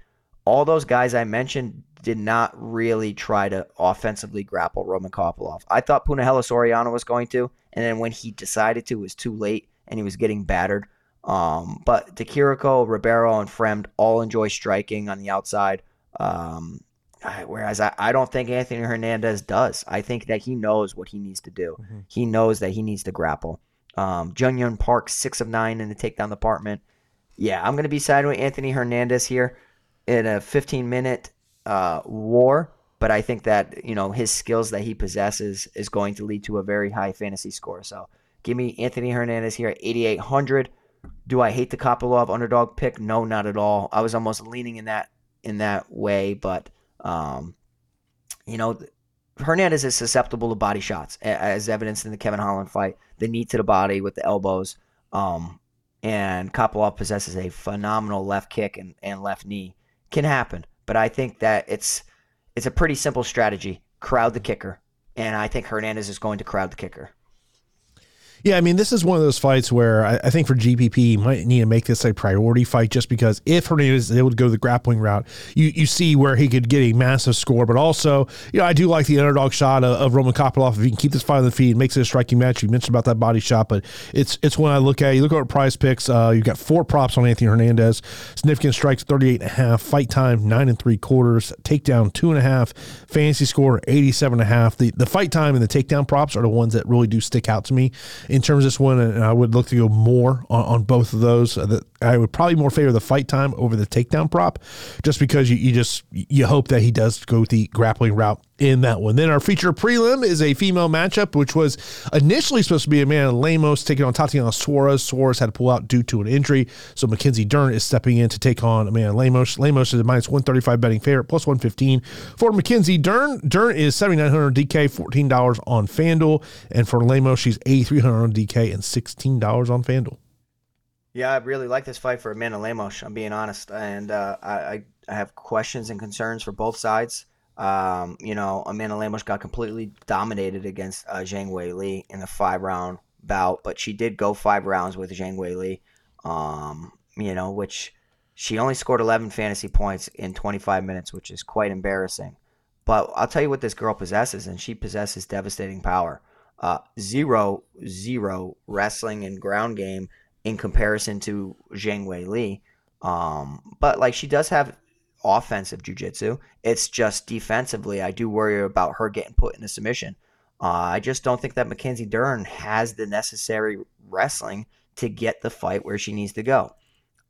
Speaker 2: All those guys I mentioned did not really try to offensively grapple Roman Kopylov. I thought Punahele Soriano was going to, and then when he decided to, it was too late and he was getting battered. Um, but Di Chirico, Ribeiro, and Fremd all enjoy striking on the outside. Um, whereas I, I, don't think Anthony Hernandez does. I think that he knows what he needs to do. Mm-hmm. He knows that he needs to grapple. Um, Jun Yong Park, six of nine in the takedown department. Yeah, I'm going to be siding with Anthony Hernandez here in a 15 minute uh, war, but I think that you know his skills that he possesses is going to lead to a very high fantasy score. So give me Anthony Hernandez here at 8,800. Do I hate the Kopylov underdog pick? No, not at all. I was almost leaning in that in that way, but um, you know Hernandez is susceptible to body shots, as evidenced in the Kevin Holland fight. The knee to the body with the elbows. Um, and Kopylov possesses a phenomenal left kick and, and left knee. Can happen, but I think that it's it's a pretty simple strategy. Crowd the kicker, and I think Hernandez is going to crowd the kicker.
Speaker 1: Yeah, I mean, this is one of those fights where I, I, think for GPP, you might need to make this a priority fight just because if Hernandez is able to go the grappling route, you, you see where he could get a massive score. But also, you know, I do like the underdog shot of, of Roman Kopylov. If he can keep this fight on the feet, makes it a striking match. You mentioned about that body shot, but it's it's when I look at You look at PrizePicks. Uh, you've got four props on Anthony Hernandez. Significant strikes, 38 and a half. Fight time, nine and three quarters. Takedown, two and a half. Fantasy score, 87 and a half. The, the fight time and the takedown props are the ones that really do stick out to me in terms of this one, and I would look to go more on, on both of those. Uh, I would probably more favor the fight time over the takedown prop, just because you, you just you hope that he does go the grappling route in that one. Then our feature prelim is a female matchup, which was initially supposed to be Amanda Lemos taking on Tatiana Suarez. Suarez had to pull out due to an injury, so Mackenzie Dern is stepping in to take on Amanda Lemos. Lemos is a minus 135 betting favorite, plus 115 for Mackenzie Dern. Dern is 7,900 DK, $14 on FanDuel, and for Lemos, she's 8,300 on DK and $16 on FanDuel.
Speaker 2: Yeah, I really like this fight for Amanda Lemos. I'm being honest, and uh, I, I have questions and concerns for both sides. Um, you know, Amanda Lemos got completely dominated against uh, Zhang Wei Li in the five round bout, but she did go five rounds with Zhang Wei Li. Um, you know, which she only scored 11 fantasy points in 25 minutes, which is quite embarrassing. But I'll tell you what this girl possesses, and she possesses devastating power. Uh, zero, zero wrestling and ground game in comparison to Zhang Wei Li. Um, but like she does have offensive jujitsu. It's just defensively, I do worry about her getting put in a submission. Uh, I just don't think that Mackenzie Dern has the necessary wrestling to get the fight where she needs to go.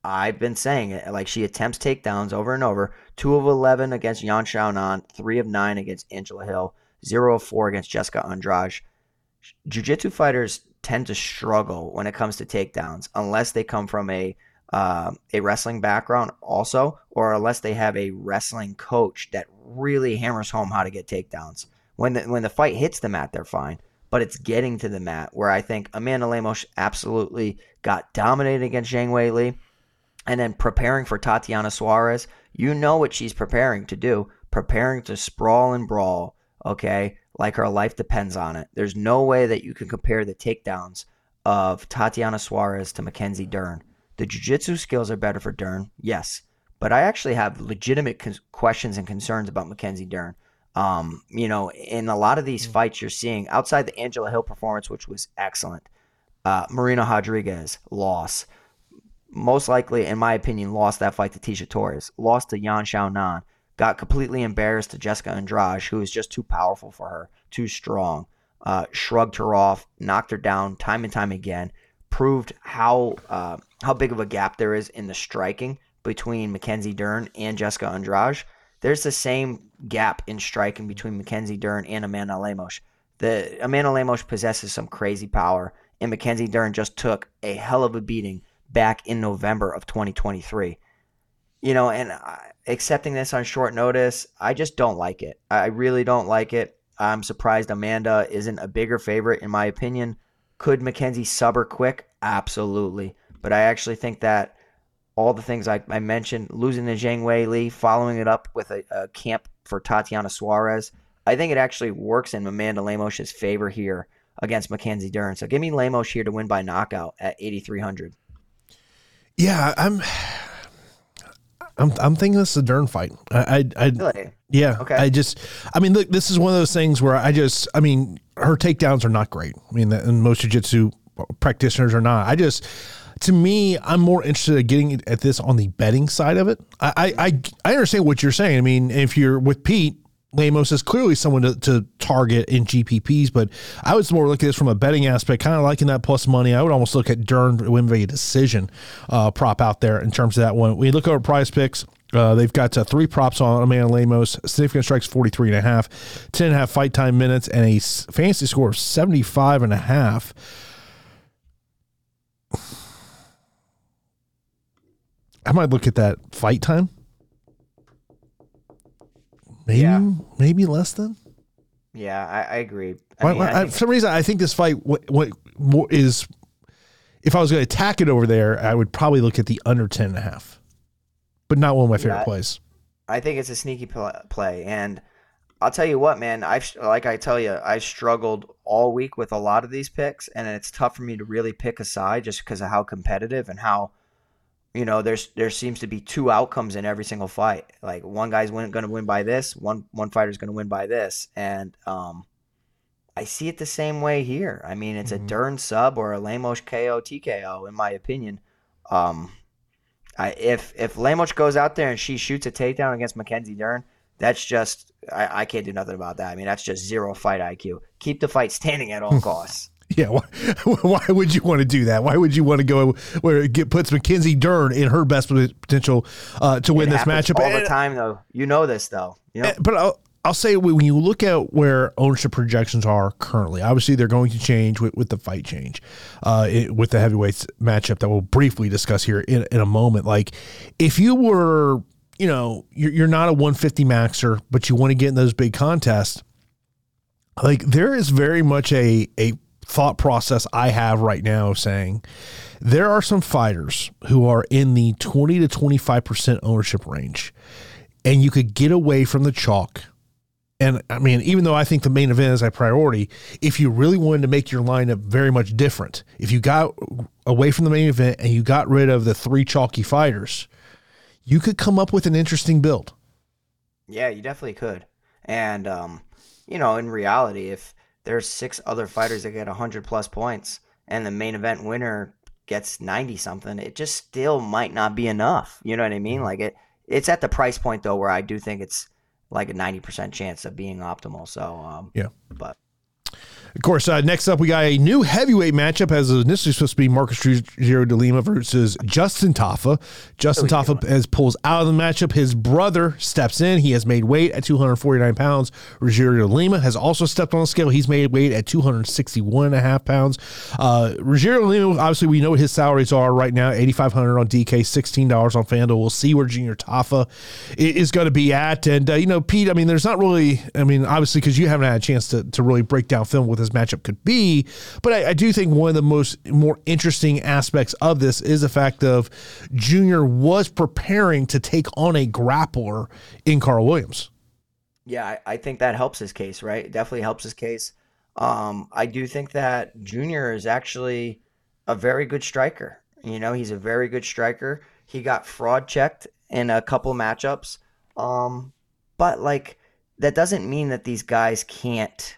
Speaker 2: I've been saying it. Like she attempts takedowns over and over. Two of eleven against Yan Xiaonan, three of nine against Angela Hill, zero of four against Jessica Andrade. Jiu-jitsu fighters tend to struggle when it comes to takedowns unless they come from a uh, a wrestling background also, or unless they have a wrestling coach that really hammers home how to get takedowns. When the, when the fight hits the mat, they're fine, but it's getting to the mat where I think Amanda Lemos absolutely got dominated against Zhang Wei Li. And then preparing for Tatiana Suarez, You know what she's preparing to do, preparing to sprawl and brawl, okay, like her life depends on it. There's no way that you can compare the takedowns of Tatiana Suarez to Mackenzie Dern. The jiu-jitsu skills are better for Dern, yes, but I actually have legitimate questions and concerns about Mackenzie Dern. Um, you know, in a lot of these mm. fights you're seeing outside the Angela Hill performance, which was excellent, uh, Marina Rodriguez loss. Most likely, in my opinion, lost that fight to Tecia Torres. Lost to Yan Xiaonan. Got completely embarrassed to Jessica Andrade, who was just too powerful for her, too strong. Uh, shrugged her off, knocked her down time and time again. Proved how uh, how big of a gap there is in the striking between Mackenzie Dern and Jessica Andrade. There's the same gap in striking between Mackenzie Dern and Amanda Lemos. The Amanda Lemos possesses some crazy power, and Mackenzie Dern just took a hell of a beating back in November of 2023. You know, and accepting this on short notice, I just don't like it. I really don't like it. I'm surprised Amanda isn't a bigger favorite, in my opinion. Could Mackenzie sub her quick? Absolutely. But I actually think that all the things I, I mentioned, losing to Zhang Wei Li, following it up with a, a camp for Tatiana Suarez, I think it actually works in Amanda Lemos' favor here against Mackenzie Dern. So give me Lemos here to win by knockout at 8,300.
Speaker 1: Yeah, I'm. I'm I'm thinking this is a Dern fight. I I, I really? yeah. Okay. I just I mean look, this is one of those things where I just I mean her takedowns are not great. I mean, and most jiu-jitsu practitioners are not. I just to me, I'm more interested in getting at this on the betting side of it. I I I understand what you're saying. I mean, if you're with Pete, Lemos is clearly someone to, to target in GPPs, but I was more looking at this from a betting aspect, kind of liking that plus money. I would almost look at Dern win decision uh, prop out there in terms of that one. We look over PrizePicks. Uh, they've got uh, three props on Amanda Lemos, significant strikes 43 and a half, 10 and a half fight time minutes, and a fantasy score of 75 and a half. I might look at that fight time. Maybe yeah. maybe less than.
Speaker 2: Yeah, I, I agree. I
Speaker 1: mean, I for some reason, I think this fight what, what is if I was going to attack it over there, I would probably look at the under 10 and a half. But not one of my favorite yeah, plays.
Speaker 2: I think it's a sneaky play and I'll tell you what, man, I've like I tell you, I struggled all week with a lot of these picks and it's tough for me to really pick a side just because of how competitive and how you know, there's there seems to be two outcomes in every single fight. Like one guy's going to win by this, one one fighter's going to win by this, and um, I see it the same way here. I mean, it's mm-hmm. a Dern sub or a Lemos KO TKO, in my opinion. Um, I, if if Lemos goes out there and she shoots a takedown against Mackenzie Dern, that's just I, I can't do nothing about that. I mean, that's just zero fight IQ. Keep the fight standing at all costs.
Speaker 1: Yeah, why, why, would you want to do that? Why would you want to go where it get, puts Mackenzie Dern in her best potential uh, to win this matchup?
Speaker 2: All the time, though. You know this, though. You know?
Speaker 1: But I'll, I'll say when you look at where ownership projections are currently, obviously they're going to change with, with the fight change, uh, it, with the heavyweights matchup that we'll briefly discuss here in, in a moment. Like, if you were, you know, you're, you're not a 150 maxer, but you want to get in those big contests, like there is very much a a thought process I have right now of saying there are some fighters who are in the 20 to 25% ownership range and you could get away from the chalk. And I mean, even though I think the main event is a priority, if you really wanted to make your lineup very much different, if you got away from the main event and you got rid of the three chalky fighters, you could come up with an interesting build.
Speaker 2: Yeah, you definitely could. And, um, you know, in reality, if there's six other fighters that get 100 plus points and the main event winner gets 90 something it just still might not be enough. You know what i mean? Mm-hmm. like it it's at the price point though where i do think it's like a 90% chance of being optimal. So um
Speaker 1: yeah.
Speaker 2: but
Speaker 1: of course, uh, next up, we got a new heavyweight matchup as initially supposed to be Marcos Rogério de Lima versus Justin Tafa. Justin Tafa has pulls out of the matchup. His brother steps in. He has made weight at 249 pounds. Rogério de Lima has also stepped on the scale. He's made weight at 261 and a half pounds. Uh, Rogério de Lima, obviously, we know what his salaries are right now 8500 on DK, $16 on FanDuel. We'll see where Junior Tafa is going to be at. And, uh, you know, Pete, I mean, there's not really, I mean, obviously, because you haven't had a chance to, to really break down film with this matchup could be. But I, I do think one of the most more interesting aspects of this is the fact of Junior was preparing to take on a grappler in Karl Williams.
Speaker 2: Yeah, I, I think that helps his case, right? It definitely helps his case. Um, I do think that Junior is actually a very good striker. You know, he's a very good striker. He got fraud checked in a couple matchups. Um, but like that doesn't mean that these guys can't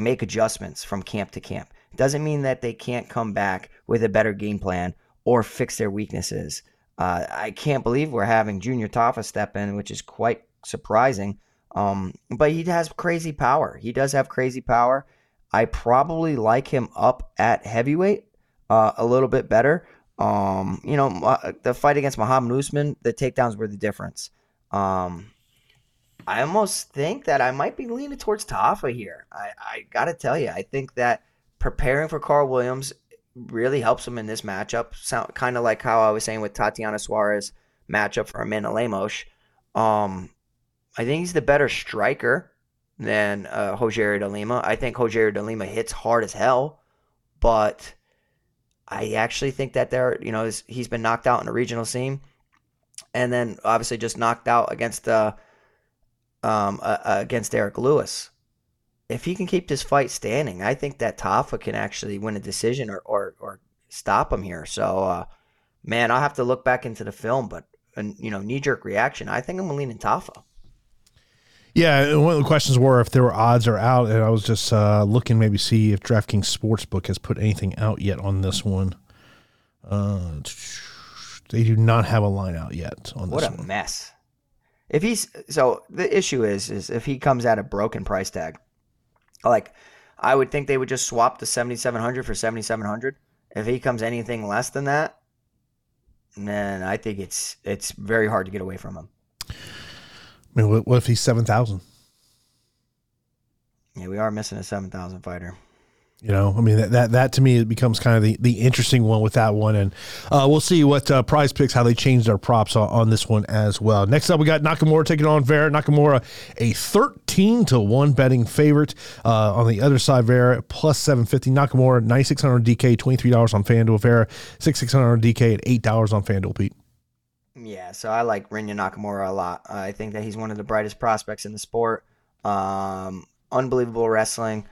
Speaker 2: make adjustments from camp to camp. Doesn't mean that they can't come back with a better game plan or fix their weaknesses. Uh, I can't believe we're having Junior Tafa step in, which is quite surprising. Um, but he has crazy power. He does have crazy power. I probably like him up at heavyweight uh, a little bit better. Um, you know, the fight against Mohammed Usman, the takedowns were the difference. Um, I almost think that I might be leaning towards Tafa here. I, I got to tell you, I think that preparing for Karl Williams really helps him in this matchup. Kind of like how I was saying with Tatiana Suarez matchup for Amanda Lemos. Um, I think he's the better striker than uh, de Lima. I think Rogerio de Lima hits hard as hell, but I actually think that there, you know, he's been knocked out in a regional scene, and then obviously just knocked out against the uh, um, uh, against Derrick Lewis. If he can keep this fight standing, I think that Tafa can actually win a decision or or, or stop him here. So, uh, man, I'll have to look back into the film, but you know, knee jerk reaction. I think I'm leaning Tafa.
Speaker 1: Yeah, one of the questions were if there were odds are out, and I was just uh, looking maybe see if DraftKings Sportsbook has put anything out yet on this one. Uh, they do not have a line out yet on
Speaker 2: what
Speaker 1: this.
Speaker 2: What a mess! If he's so the issue is is if he comes at a broken price tag, like I would think they would just swap the seventy seven hundred for seventy seven hundred. If he comes anything less than that, then I think it's it's very hard to get away from him.
Speaker 1: I mean, what, what if he's seven thousand?
Speaker 2: Yeah, we are missing a seven thousand fighter.
Speaker 1: You know, I mean that, that that to me it becomes kind of the, the interesting one with that one, and uh, we'll see what uh, PrizePicks how they changed their props on, on, this one as well. Next up, we got Nakamura taking on Vera. Nakamura, a thirteen to one betting favorite. Uh, on the other side, Vera plus seven fifty. Nakamura ninety six hundred DK, twenty three dollars on FanDuel. Vera six six hundred DK at eight dollars on FanDuel. Pete.
Speaker 2: Yeah, so I like Rinya Nakamura a lot. I think that he's one of the brightest prospects in the sport. Um, unbelievable wrestling.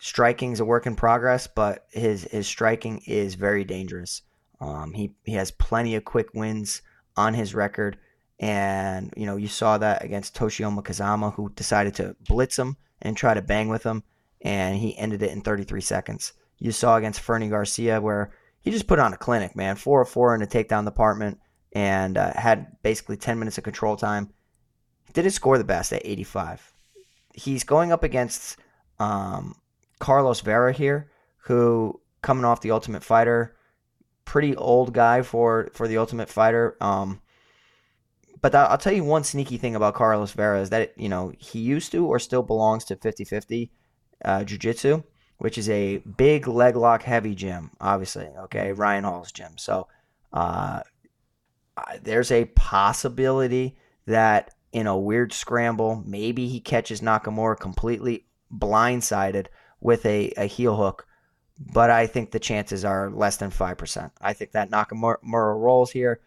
Speaker 2: Striking is a work in progress, but his his striking is very dangerous. Um, he he has plenty of quick wins on his record, and you know you saw that against Toshiomi Kazama, who decided to blitz him and try to bang with him, and he ended it in 33 seconds. You saw against Fernie Garcia where he just put on a clinic, man, four or four in the takedown department and uh, had basically 10 minutes of control time. Didn't score the best at 85. He's going up against um, Carlos Vera here, who coming off the Ultimate Fighter, pretty old guy for for the Ultimate Fighter. Um, but I'll tell you one sneaky thing about Carlos Vera is that you know he used to or still belongs to 50-50 uh, Jiu-Jitsu, which is a big leg lock heavy gym. Obviously, okay, Ryan Hall's gym. So uh, there's a possibility that in a weird scramble, maybe he catches Nakamura completely blindsided with a, a heel hook. But I think the chances are less than 5%. I think that Nakamura rolls here.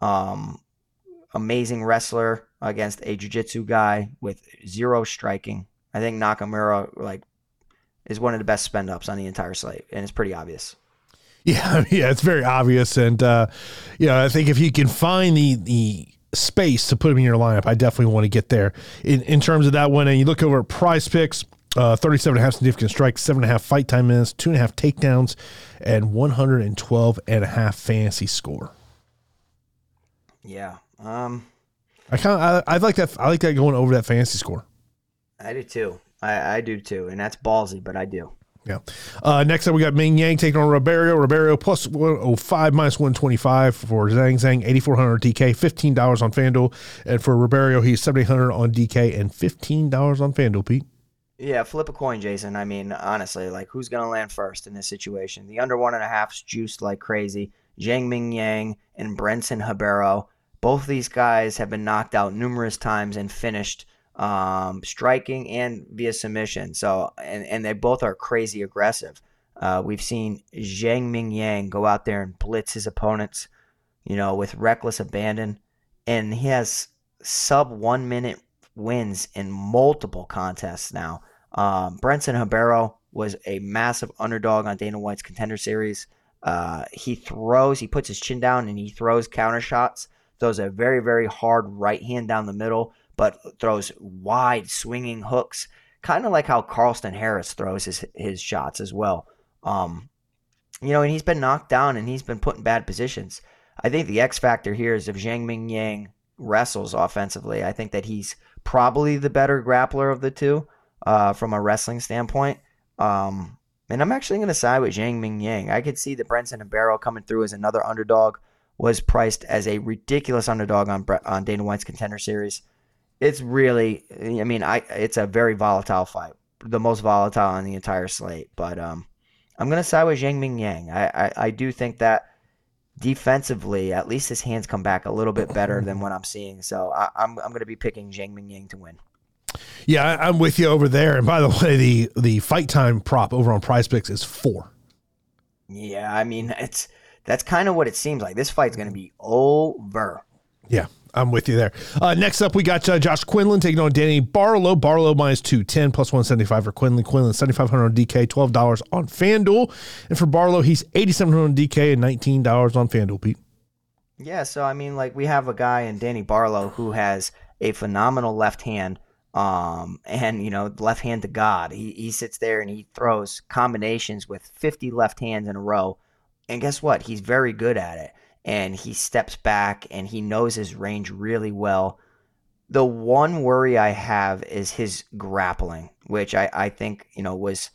Speaker 2: Um, amazing wrestler against a jiu-jitsu guy with zero striking. I think Nakamura like is one of the best spend ups on the entire slate, and it's pretty obvious.
Speaker 1: Yeah, yeah, it's very obvious, and uh, you know, I think if you can find the the space to put him in your lineup, I definitely want to get there. In in terms of that one, and you look over at PrizePicks, uh, 37 and a half significant strikes, seven and a half fight time minutes, two and a half takedowns, and 112 and a half fantasy score.
Speaker 2: Yeah, um,
Speaker 1: I kind of I, I like that. I like that going over that fantasy score.
Speaker 2: I do too. I, I do too, and that's ballsy, but I do.
Speaker 1: Yeah. Uh, next up, we got Ming Yang taking on Ribeiro. Ribeiro plus 105 minus 125 for Zhang Zhang, 8,400 DK, $15 on FanDuel. And for Ribeiro, he's 7,800 on DK and $15 on FanDuel, Pete.
Speaker 2: Yeah, flip a coin, Jason. I mean, honestly, like who's to land first in this situation? The under one and a half's juiced like crazy. Zhang Ming Yang and Brendson Ribeiro. Both these guys have been knocked out numerous times and finished um, striking and via submission. So, and, and they both are crazy aggressive. Uh, we've seen Zhang Ming Yang go out there and blitz his opponents, you know, with reckless abandon. And he has sub one minute wins in multiple contests now. Um, Brendson Ribeiro was a massive underdog on Dana White's contender series. Uh, he throws, he puts his chin down and he throws counter shots. Throws a very, very hard right hand down the middle, but throws wide swinging hooks, kind of like how Carlston Harris throws his his shots as well. Um, you know, and he's been knocked down and he's been put in bad positions. I think the X factor here is if Zhang Ming Yang wrestles offensively, I think that he's probably the better grappler of the two uh, from a wrestling standpoint. Um, and I'm actually going to side with Zhang Ming Yang. I could see the and Ribeiro coming through as another underdog. Was priced as a ridiculous underdog on on Dana White's Contender Series. It's really, I mean, I it's a very volatile fight, the most volatile on the entire slate. But um, I'm going to side with Zhang Ming Yang. I, I I do think that defensively, at least his hands come back a little bit better than what I'm seeing. So I, am I'm, I'm going to be picking Zhang Ming Yang to win.
Speaker 1: Yeah, I, am with you over there. And by the way, the the fight time prop over on PrizePicks is four.
Speaker 2: Yeah, I mean it's that's kind of what it seems like. This fight's going to be over.
Speaker 1: Yeah, I'm with you there. Uh, next up, we got uh, Josh Quinlan taking on Danny Barlow. Barlow minus 210 plus 175 for Quinlan. Quinlan 7,500 on DK, $12 on FanDuel. And for Barlow, he's 8,700 on DK and $19 on FanDuel, Pete.
Speaker 2: Yeah, so I mean, like we have a guy in Danny Barlow who has a phenomenal left hand um, and you know, left hand to God. He he sits there and he throws combinations with 50 left hands in a row. And guess what? He's very good at it. And he steps back and he knows his range really well. The one worry I have is his grappling, which I, I think, you know, was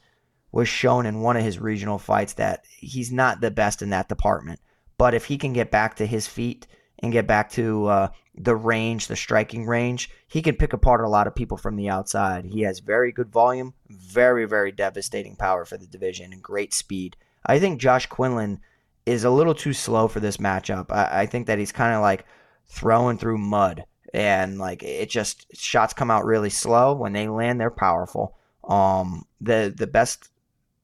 Speaker 2: was shown in one of his regional fights that he's not the best in that department. But if he can get back to his feet and get back to uh, the range, the striking range, he can pick apart a lot of people from the outside. He has very good volume, very, very devastating power for the division, and great speed. I think Josh Quinlan is a little too slow for this matchup. I, I think that he's kind of like throwing through mud, and like it just shots come out really slow. When they land, they're powerful. Um, the the best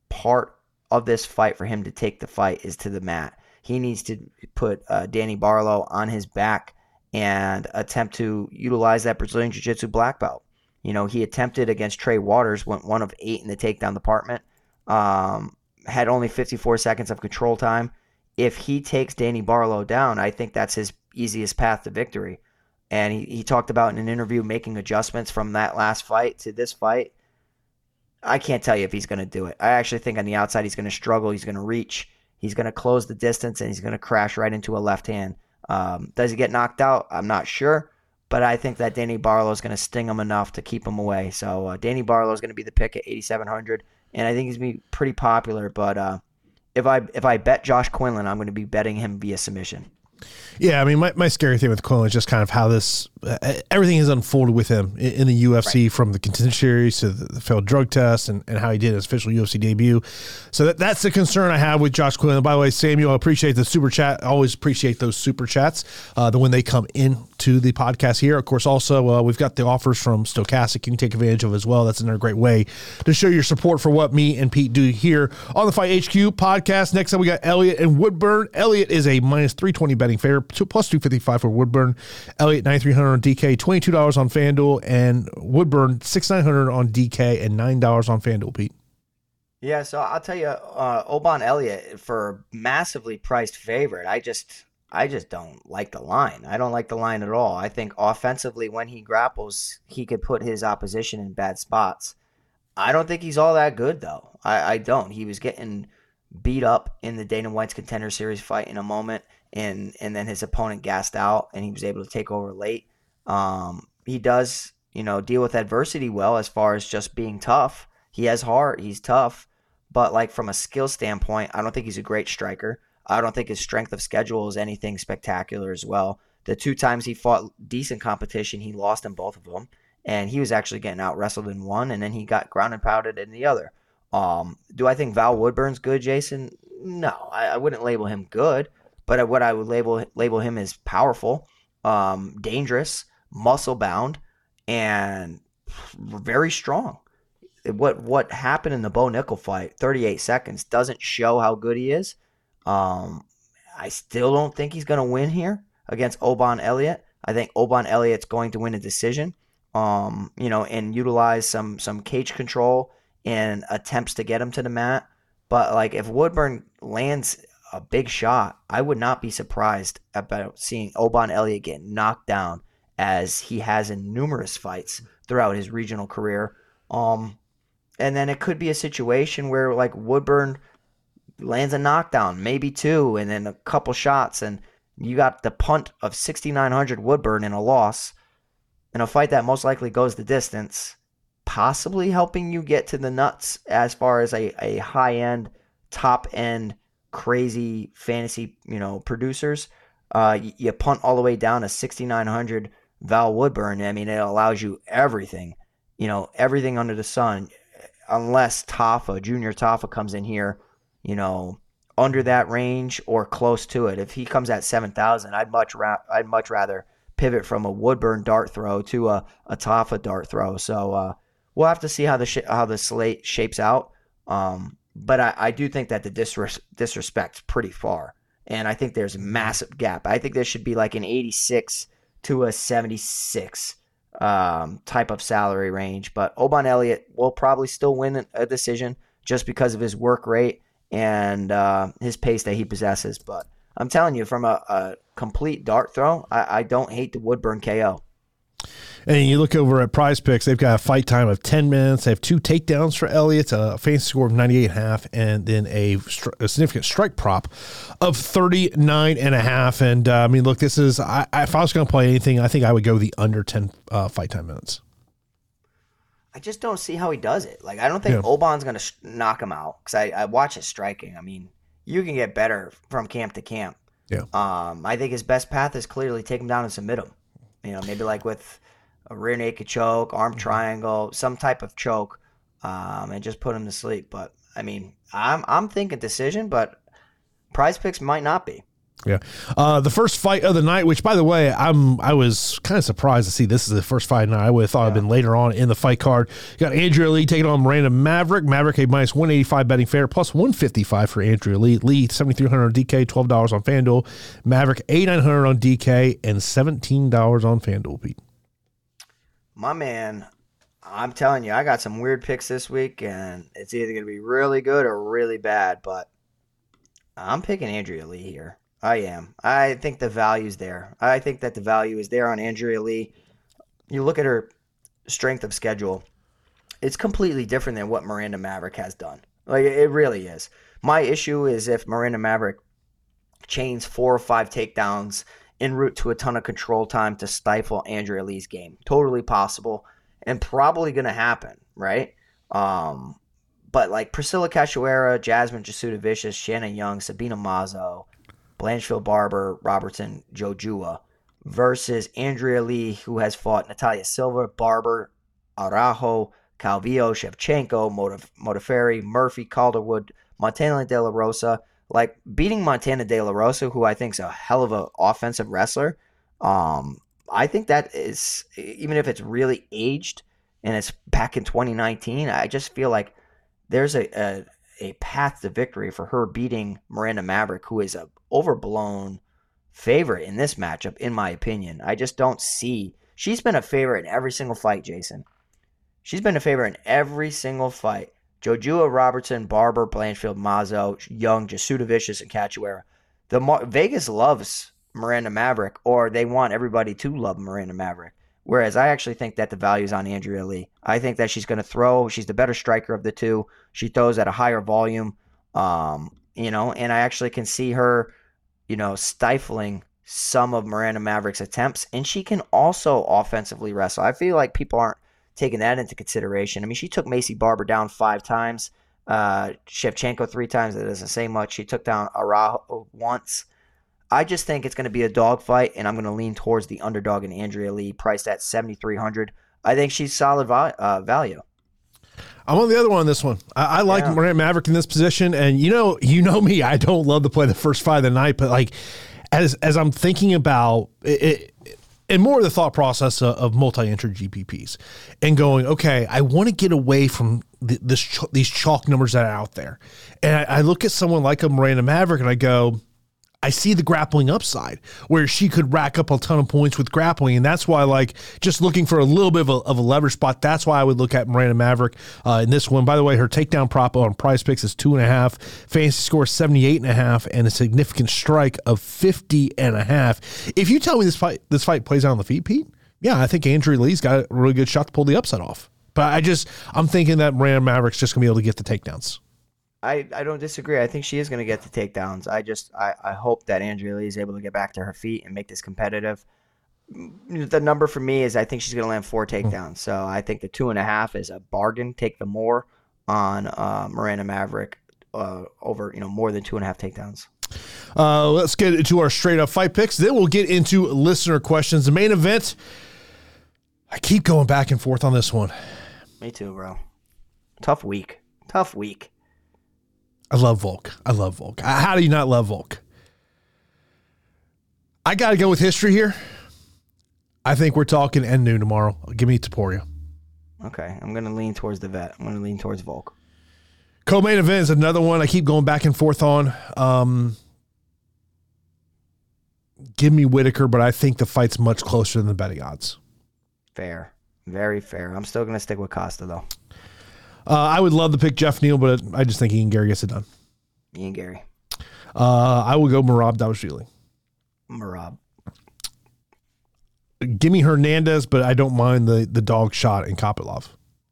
Speaker 2: part of this fight for him to take the fight is to the mat. He needs to put uh, Danny Barlow on his back and attempt to utilize that Brazilian Jiu Jitsu black belt. You know, he attempted against Trey Waters, went one of eight in the takedown department, um, had only 54 seconds of control time. If he takes Danny Barlow down, I think that's his easiest path to victory. And he, he talked about in an interview making adjustments from that last fight to this fight. I can't tell you if he's going to do it. I actually think on the outside he's going to struggle. He's going to reach. He's going to close the distance and he's going to crash right into a left hand. Um, does he get knocked out? I'm not sure, but I think that Danny Barlow is going to sting him enough to keep him away. So uh, Danny Barlow is going to be the pick at 8,700, and I think he's going to be pretty popular. But uh, if I if I bet Josh Quinlan, I'm going to be betting him via submission.
Speaker 1: Yeah, I mean, my, my scary thing with Quinlan is just kind of how this everything has unfolded with him in, in the UFC right. from the contender series to the, the, failed drug test and, and how he did his official UFC debut. So that, that's the concern I have with Josh Quinlan. By the way, Samuel, I appreciate the super chat. I always appreciate those super chats. Uh, the when they come into the podcast here. Of course, also uh, we've got the offers from Stochastic. you can take advantage of as well. That's another great way to show your support for what me and Pete do here on the Fight HQ podcast. Next up, we got Elliott and Woodburn. Elliott is a minus three twenty betting favorite, plus two fifty five for Woodburn. Elliott nine three hundred on DK, twenty two dollars on FanDuel, and Woodburn six nine hundred on DK and nine dollars on FanDuel. Pete.
Speaker 2: Yeah, so I'll tell you, uh, Oban Elliott for massively priced favorite. I just I just don't like the line. I don't like the line at all. I think offensively, when he grapples, he could put his opposition in bad spots. I don't think he's all that good, though. I, I don't. He was getting beat up in the Dana White's contender series fight in a moment, and and then his opponent gassed out, and he was able to take over late. Um, he does, you know, deal with adversity well as far as just being tough. He has heart. He's tough, but like from a skill standpoint, I don't think he's a great striker. I don't think his strength of schedule is anything spectacular as well. The two times he fought decent competition, he lost in both of them, and he was actually getting out wrestled in one, and then he got ground and pounded in the other. Um, do I think Val Woodburn's good, Jason? No, I, I wouldn't label him good, but what I would label label him is powerful, um, dangerous, muscle bound, and very strong. What what happened in the Bo Nickal fight, 38 seconds, doesn't show how good he is. Um, I still don't think he's going to win here against Oban Elliott. I think Oban Elliott's going to win a decision. Um, you know, and utilize some some cage control and attempts to get him to the mat. But like if Woodburn lands a big shot, I would not be surprised about seeing Oban Elliott get knocked down as he has in numerous fights throughout his regional career. Um, and then it could be a situation where like Woodburn lands a knockdown, maybe two, and then a couple shots, and you got the punt of 6,900 Woodburn in a loss in a fight that most likely goes the distance, possibly helping you get to the nuts as far as a, a high end, top end, crazy fantasy, you know, producers. Uh, you, you punt all the way down to 6,900 Val Woodburn. I mean, it allows you everything, you know, everything under the sun, unless Tafa, Junior Tafa comes in here, you know, under that range or close to it. If he comes at 7,000, I'd much ra- I'd much rather pivot from a Woodburn dart throw to a, a Tafa dart throw. So uh, we'll have to see how the sh- how the slate shapes out. Um, but I, I, do think that the disres- disrespect's pretty far, and I think there's a massive gap. I think there should be like an 86 to a 76 um, type of salary range. But Oban Elliott will probably still win a decision just because of his work rate and uh, his pace that he possesses. But I'm telling you, from a, a complete dart throw, I, I don't hate the Woodburn KO.
Speaker 1: And you look over at PrizePicks, they've got a fight time of 10 minutes. They have two takedowns for Elliott, a fancy score of 98 and a half, and then a, a significant strike prop of 39 and a half. And uh, I mean, look, this is, I, if I was going to play anything, I think I would go the under 10 uh, fight time minutes.
Speaker 2: I just don't see how he does it. Like, I don't think yeah. Oban's going to sh- knock him out because I, I watch his striking. I mean, you can get better from camp to camp.
Speaker 1: Yeah.
Speaker 2: Um, I think his best path is clearly take him down and submit him. You know, maybe like with a rear naked choke, arm mm-hmm. triangle, some type of choke, um, and just put him to sleep. But I mean, I'm I'm thinking decision, but PrizePicks might not be.
Speaker 1: Yeah. Uh, the first fight of the night, which by the way, I'm I was kind of surprised to see this is the first fight night. I would have thought yeah. it'd been later on in the fight card. You got Andrea Lee taking on Miranda Maverick. Maverick a minus 185 betting fair, plus 155 for Andrea Lee. Lee 7300 DK, $12 on FanDuel. Maverick eight nine hundred on DK and $17 on FanDuel, Pete.
Speaker 2: My man, I'm telling you, I got some weird picks this week, and it's either going to be really good or really bad, but I'm picking Andrea Lee here. I am. I think the value's there. I think that the value is there on Andrea Lee. You look at her strength of schedule, it's completely different than what Miranda Maverick has done. Like it really is. My issue is if Miranda Maverick chains four or five takedowns en route to a ton of control time to stifle Andrea Lee's game. Totally possible and probably going to happen, right? Um, but like Priscilla Cachoeira, Jasmine Jasudavicius, Shannon Young, Sabina Mazo, Blanchfield Barber, Robertson, Jojua versus Andrea Lee, who has fought Natalia Silva, Barber, Araujo, Calvillo, Shevchenko, Modafferi, Murphy, Calderwood, Montana De La Rosa. Like beating Montana De La Rosa, who I think is a hell of an offensive wrestler. Um, I think that is even if it's really aged and it's back in 2019. I just feel like there's a, a a path to victory for her beating Miranda Maverick, who is a overblown favorite in this matchup, in my opinion. I just don't see. She's been a favorite in every single fight, Jason. She's been a favorite in every single fight. Jojua Robertson, Barber, Blanchfield, Mazo, Young, Jasudavicius, and Cachoeira. The Mar- Vegas loves Miranda Maverick, or they want everybody to love Miranda Maverick. Whereas I actually think that the value is on Andrea Lee. I think that she's going to throw. She's the better striker of the two. She throws at a higher volume, um, you know, and I actually can see her, you know, stifling some of Miranda Maverick's attempts. And she can also offensively wrestle. I feel like people aren't taking that into consideration. I mean, she took Macy Barber down five times, uh, Shevchenko three times. That doesn't say much. She took down Araujo once. I just think it's going to be a dogfight, and I'm going to lean towards the underdog in Andrea Lee, priced at 7,300. I think she's solid uh, value.
Speaker 1: I'm on the other one on this one. I, I like yeah. Miranda Maverick in this position, and you know, you know me. I don't love to play the first fight of the night, but like as as I'm thinking about it, it and more of the thought process of, of multi-entry GPPs and going, okay, I want to get away from the, this these chalk numbers that are out there, and I, I look at someone like a Miranda Maverick and I go, I see the grappling upside where she could rack up a ton of points with grappling. And that's why, like, just looking for a little bit of a, of a leverage spot, that's why I would look at Miranda Maverick uh, in this one. By the way, her takedown prop on PrizePicks is two and a half, fantasy score 78 and a half, and a significant strike of 50 and a half. If you tell me this fight, this fight plays out on the feet, Pete, yeah, I think Andrew Lee's got a really good shot to pull the upset off. But I just, I'm thinking that Miranda Maverick's just going to be able to get the takedowns.
Speaker 2: I, I don't disagree. I think she is going to get the takedowns. I just I, I hope that Andrea Lee is able to get back to her feet and make this competitive. The number for me is I think she's going to land four hmm. takedowns. So I think the two and a half is a bargain. Take the more on uh, Miranda Maverick uh, over you know more than two and a half takedowns.
Speaker 1: Uh, let's get into our straight up fight picks. Then we'll get into listener questions. The main event. I keep going back and forth on this one.
Speaker 2: Me too, bro. Tough week. Tough week.
Speaker 1: I love Volk. I love Volk. How do you not love Volk? I got to go with history here. I think we're talking Ngannou tomorrow. Give me Topuria.
Speaker 2: Okay, I'm going to lean towards the vet. I'm going to lean towards Volk.
Speaker 1: Co-main event is another one I keep going back and forth on. Um, give me Whittaker, but I think the fight's much closer than the betting odds.
Speaker 2: Fair, very fair. I'm still going to stick with Costa though.
Speaker 1: Uh, I would love to pick Geoff Neal, but I just think Ian Garry gets it done.
Speaker 2: Ian Garry.
Speaker 1: Uh, I will go Merab Dvalishvili.
Speaker 2: Merab.
Speaker 1: Give me Hernandez, but I don't mind the the dog shot in Kopylov.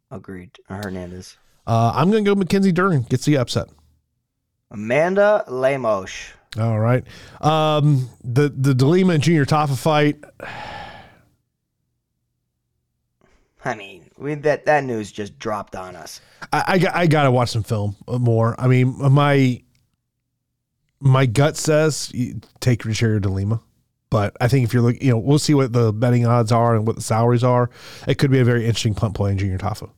Speaker 2: Agreed. Hernandez.
Speaker 1: Uh, I'm going to go Mackenzie Dern. Gets the upset.
Speaker 2: Amanda Lemos.
Speaker 1: All right. Um, the the de Lima and Junior Tafa fight.
Speaker 2: I mean, we, that that news just dropped on us.
Speaker 1: I, I, I got to watch some film more. I mean, my my gut says take Rogerio de Lima, but I think if you're looking, you know, we'll see what the betting odds are and what the salaries are. It could be a very interesting punt play in Junior Tafa.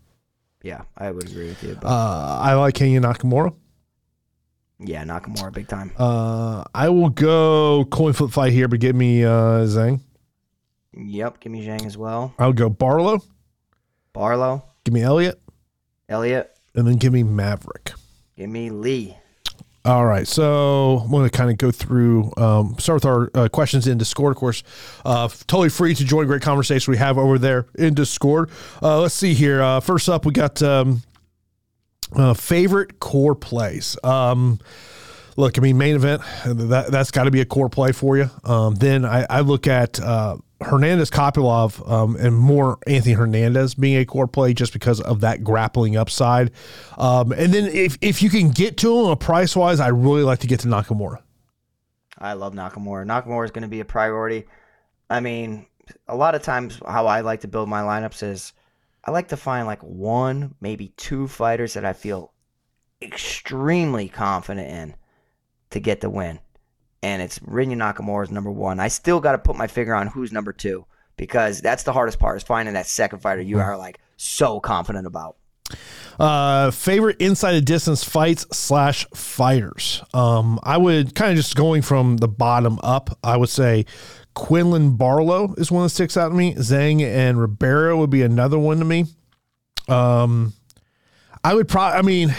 Speaker 2: Yeah, I would agree with you.
Speaker 1: Uh, I like Rinya Nakamura.
Speaker 2: Yeah, Nakamura, big time.
Speaker 1: Uh, I will go coin flip fight here, but give me uh, Zhang.
Speaker 2: Yep, give me Zhang as well.
Speaker 1: I'll go Barlow.
Speaker 2: Barlow.
Speaker 1: Give me Elliott.
Speaker 2: Elliott.
Speaker 1: And then give me Maverick.
Speaker 2: Give me Lee.
Speaker 1: All right, so I'm going to kind of go through, um, start with our uh, questions in Discord. Of course, uh, totally free to join. Great conversation we have over there in Discord. Uh, let's see here. Uh, first up, we got um, uh, favorite core plays. Um, look, I mean, main event that that's got to be a core play for you. Um, then I, I look at uh, Hernandez Kopylov um, and more Anthony Hernandez being a core play just because of that grappling upside. Um, and then if, if you can get to him a price wise, I really like to get to Nakamura.
Speaker 2: I love Nakamura. Nakamura is going to be a priority. I mean, a lot of times how I like to build my lineups is I like to find like one, maybe two fighters that I feel extremely confident in to get the win and it's Rinya Nakamura is number one. I still got to put my finger on who's number two because that's the hardest part is finding that second fighter you are like so confident about.
Speaker 1: Uh, favorite inside the distance fights slash fighters. Um, I would kind of just going from the bottom up. I would say Quinlan Barlow is one that sticks out to me. Zhang and Ribeiro would be another one to me. Um, I would probably. I mean,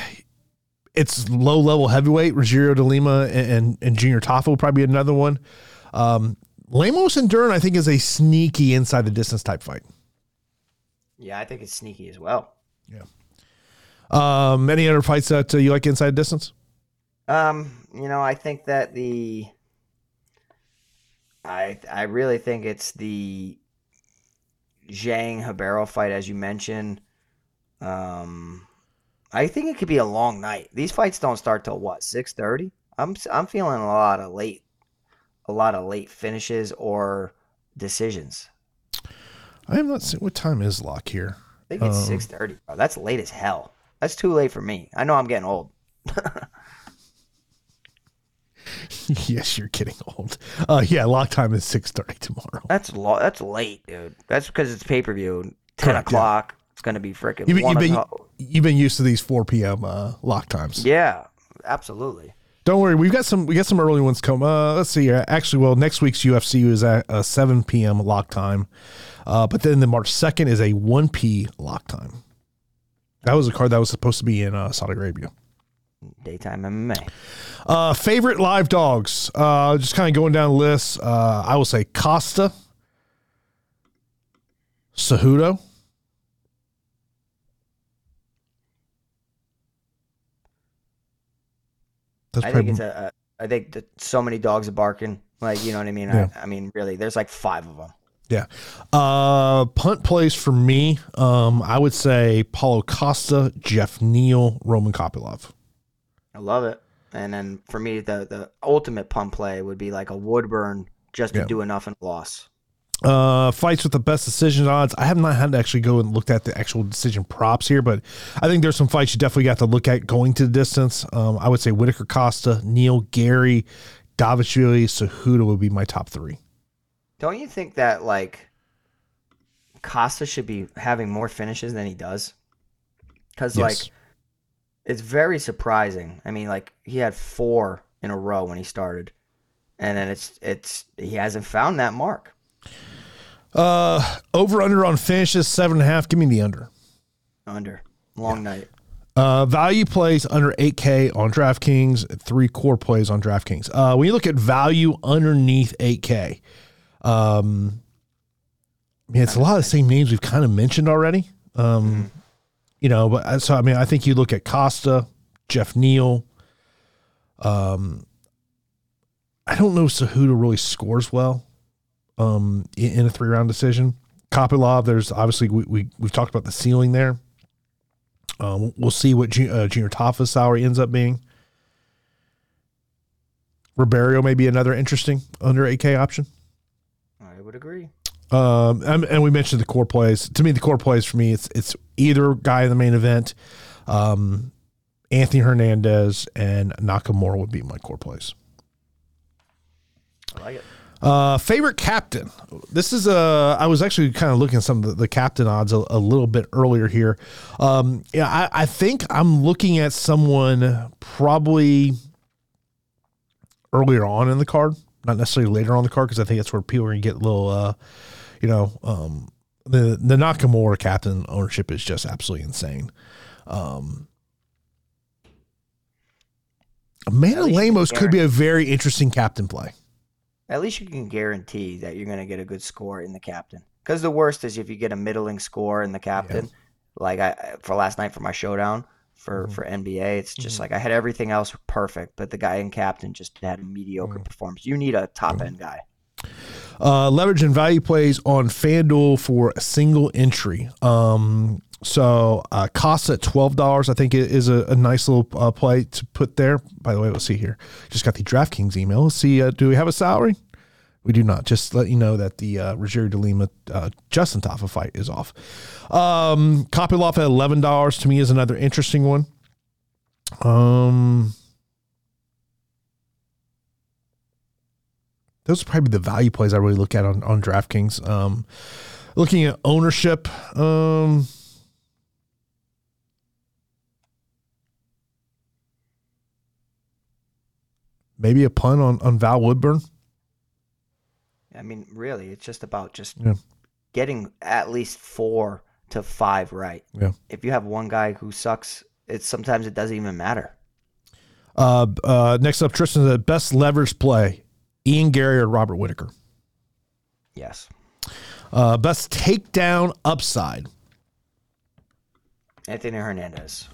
Speaker 1: it's low level heavyweight. Rogerio de Lima and, and, and Junior Tafa will probably be another one. Um, Lemos and Dern, I think, is a sneaky inside the distance type fight.
Speaker 2: Yeah, I think it's sneaky as well.
Speaker 1: Yeah. Um, any other fights that uh, you like inside distance?
Speaker 2: Um, you know, I think that the I I really think it's the Zhang Ribeiro fight, as you mentioned. Um, I think it could be a long night. These fights don't start till what six thirty. I'm I'm feeling a lot of late, a lot of late finishes or decisions.
Speaker 1: I am not seeing what time is lock here.
Speaker 2: I think it's um, six thirty. That's late as hell. That's too late for me. I know I'm getting old.
Speaker 1: yes, you're getting old. Uh, yeah, lock time is six thirty tomorrow.
Speaker 2: That's lo- That's late, dude. That's because it's pay per view. Ten Correct, o'clock. Yeah. It's gonna be freaking.
Speaker 1: You've, you've been you've been used to these 4 p.m. Uh, lock times.
Speaker 2: Yeah, absolutely.
Speaker 1: Don't worry, we've got some we got some early ones come. Uh, let's see. Uh, actually, well, next week's UFC is at uh, 7 p.m. lock time, uh, but then the March 2nd is a 1 p lock time. That was a card that was supposed to be in uh, Saudi Arabia.
Speaker 2: Daytime MMA.
Speaker 1: Uh, favorite live dogs. Uh, just kind of going down the list. Uh, I will say Costa, Cejudo.
Speaker 2: That's I think it's a, a. I think that so many dogs are barking. Like you know what I mean. Yeah. I, I mean, really, there's like five of them.
Speaker 1: Yeah. Uh, punt plays for me. Um, I would say Paulo Costa, Geoff Neal, Roman Kopylov.
Speaker 2: I love it. And then for me, the the ultimate punt play would be like a Woodburn just to yeah. do enough and loss.
Speaker 1: Uh, fights with the best decision odds. I have not had to actually go and look at the actual decision props here, but I think there's some fights you definitely got to look at going to the distance. Um, I would say Whittaker Costa, Neal Garry, Dvalishvili, Cejudo would be my top three.
Speaker 2: Don't you think that like Costa should be having more finishes than he does? Because yes. like it's very surprising. I mean, like he had four in a row when he started, and then it's it's he hasn't found that mark.
Speaker 1: Uh, over under on finishes seven and a half. Give me the under.
Speaker 2: Under long yeah. night.
Speaker 1: Uh, value plays under 8K on DraftKings, three core plays on DraftKings. Uh, when you look at value underneath 8K, um, I mean, it's a lot of the same names we've kind of mentioned already. Um, mm-hmm. You know, but uh, so I mean, I think you look at Costa, Geoff Neal. Um, I don't know if Cejudo really scores well um, in a three round decision. Kopylov, there's obviously we, we we've talked about the ceiling there. Um, we'll see what uh, Junior Tafa's salary ends up being. Ribeiro may be another interesting under 8K option.
Speaker 2: I would agree.
Speaker 1: Um, and, and, we mentioned the core plays. To me, the core plays for me, it's it's either guy in the main event, um, Anthony Hernandez and Nakamura would be my core plays.
Speaker 2: I like it.
Speaker 1: Uh, favorite captain. This is a. Uh, I was actually kind of looking at some of the, the captain odds a, a, little bit earlier here. Um, yeah, I, I think I'm looking at someone probably earlier on in the card, not necessarily later on the card, because I think that's where people are gonna get a little, uh, you know, um, the the Nakamura captain ownership is just absolutely insane. Um, Amanda Lemos could be a very interesting captain play
Speaker 2: at least you can guarantee that you're going to get a good score in the captain. Because the worst is if you get a middling score in the captain, yeah. like I for last night for my showdown for mm-hmm. for NBA, it's just mm-hmm. like I had everything else perfect, but the guy in captain just had a mediocre mm-hmm. performance. You need a top end guy.
Speaker 1: Uh, leverage and value plays on FanDuel for a single entry. Um, so uh, costs at twelve dollars. I think it is a, a nice little uh, play to put there. By the way, let's see here. Just got the DraftKings email. Let's see. Uh, do we have a salary? We do not. Just let you know that the uh, Rogerio de Lima uh, Justin Tafa fight is off. Um, Kopylov at eleven dollars to me is another interesting one. Um, those are probably the value plays I really look at on on DraftKings. Um, looking at ownership. Um, maybe a pun on, on Val Woodburn.
Speaker 2: I mean, really, it's just about just yeah. getting at least four to five right.
Speaker 1: Yeah.
Speaker 2: If you have one guy who sucks, it's sometimes it doesn't even matter.
Speaker 1: Uh, uh, next up, Tristan, the best leverage play: Ian Garry or Robert Whittaker.
Speaker 2: Yes.
Speaker 1: Uh, best takedown upside:
Speaker 2: Anthony Hernandez.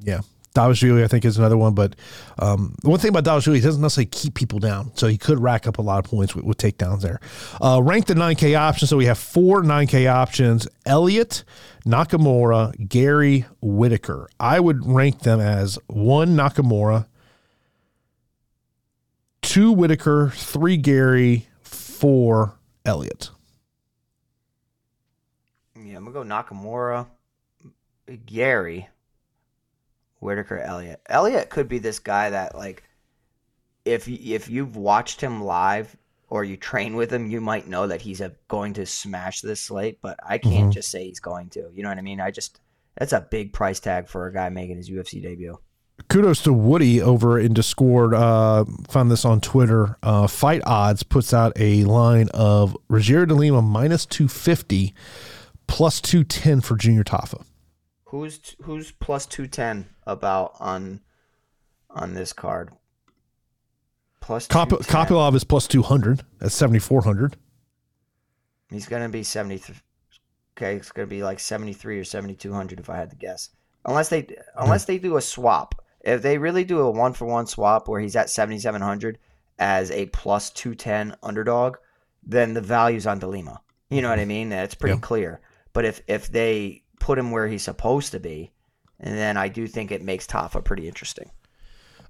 Speaker 1: Yeah, Dvalishvili, I think, is another one. But um, the one thing about Dvalishvili, he doesn't necessarily keep people down. So he could rack up a lot of points with, with takedowns there. Uh, rank the 9K options. So we have four 9K options Elliott, Nakamura, Garry, Whittaker. I would rank them as one Nakamura, two Whittaker, three Garry, four Elliott.
Speaker 2: Yeah, I'm going to go Nakamura, Garry. Whittaker Elliott. Elliott could be this guy that like if if you've watched him live or you train with him, you might know that he's a, going to smash this slate. But I can't mm-hmm. just say he's going to. You know what I mean? I just that's a big price tag for a guy making his UFC debut.
Speaker 1: kudos to Woody over in Discord. Uh, found this on Twitter. Uh, Fight Odds puts out a line of Rogerio de Lima minus 250, plus 210 for Junior Tafa.
Speaker 2: Who's who's plus two ten about on on this card? Plus
Speaker 1: Kop-
Speaker 2: 210.
Speaker 1: Kopylov is plus 200 at 7,400.
Speaker 2: He's gonna be seventy. Okay, it's gonna be like seventy three or seventy two hundred if I had to guess. Unless they unless they do a swap. If they really do a one for one swap where he's at seventy seven hundred as a plus two ten underdog, then the value's on de Lima. You know what I mean? It's pretty
Speaker 1: Yeah.
Speaker 2: clear. But if if they put him where he's supposed to be, and then I do think it makes Tafa pretty interesting.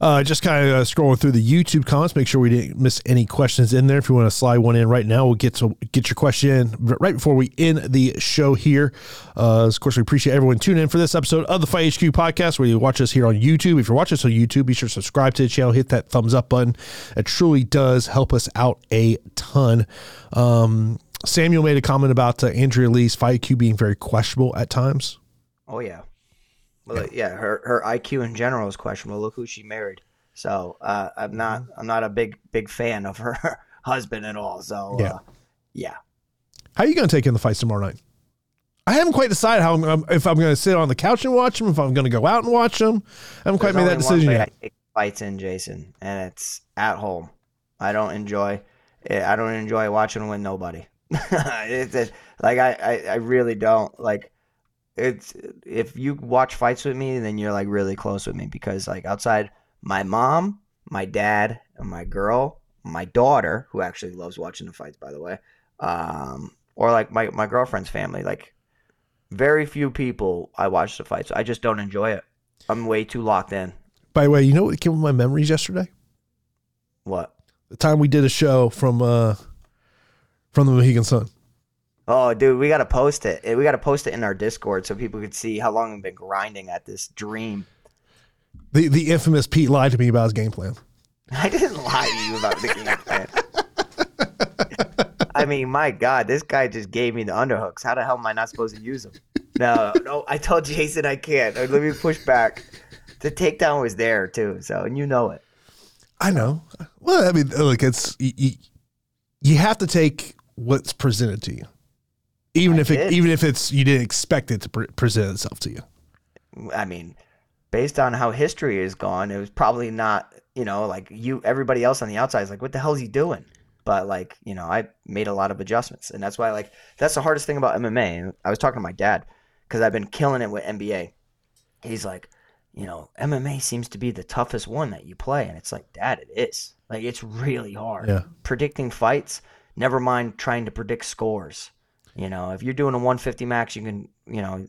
Speaker 1: Uh, just kind of uh, scrolling through the YouTube comments, make sure we didn't miss any questions in there. If you want to slide one in right now, we'll get to get your question in right before we end the show here. Uh, of course, we appreciate everyone tuning in for this episode of the Fight HQ podcast. Where you watch us here on YouTube. If you're watching us on YouTube, be sure to subscribe to the channel, hit that thumbs up button. It truly does help us out a ton. Um, Samuel made a comment about uh, Andrea Lee's Fight IQ being very questionable at times.
Speaker 2: Oh yeah. Well, yeah. her her IQ in general is questionable. Look who she married. So uh, I'm not
Speaker 1: Mm-hmm.
Speaker 2: I'm not a big big fan of her husband at all. So
Speaker 1: Yeah.
Speaker 2: uh, yeah.
Speaker 1: How are you going to take in the fights tomorrow night? I haven't quite decided how I'm, um, if I'm going to sit on the couch and watch them, if I'm going to go out and watch them. I haven't quite made that decision yet.
Speaker 2: I take fights in Jason, and it's at home. I don't enjoy. eh, I don't enjoy watching with nobody. it's it, like I, I I really don't like. It's if you watch fights with me, then you're like really close with me because like outside my mom, my dad, and my girl, my daughter, who actually loves watching the fights, by the way, um, or like my my girlfriend's family, like very few people I watch the fights. I just don't enjoy it. I'm way too locked in.
Speaker 1: By the way, you know what came with my memories yesterday?
Speaker 2: What?
Speaker 1: The time we did a show from uh from the Mohegan Sun.
Speaker 2: Oh, dude, we gotta post it. We gotta post it in our Discord so people could see how long we've been grinding at this dream.
Speaker 1: The the infamous Pete lied to me about his game plan.
Speaker 2: I didn't lie to you about the game plan. I mean, my God, this guy just gave me the underhooks. How the hell am I not supposed to use them? No, no, I told Jason I can't. Let me push back. The takedown was there too, so and you know it.
Speaker 1: I know. Well, I mean, look, it's you, you have to take what's presented to you, even
Speaker 2: I
Speaker 1: if it
Speaker 2: did.
Speaker 1: even if it's you didn't expect it to pre- present itself to you.
Speaker 2: I mean, based on how history is gone, it was probably not, you know, like you, everybody else on the outside is like, what the hell is he doing? But like, you know, I made a lot of adjustments, and that's why, like, that's the hardest thing about MMA. And I was talking to my dad because I've been killing it with NBA. He's like, you know, MMA seems to be the toughest one that you play, and it's like, Dad, it is. Like, it's really hard.
Speaker 1: Yeah.
Speaker 2: Predicting fights, never mind trying to predict scores. You know, if you're doing a 150 max, you can, you know,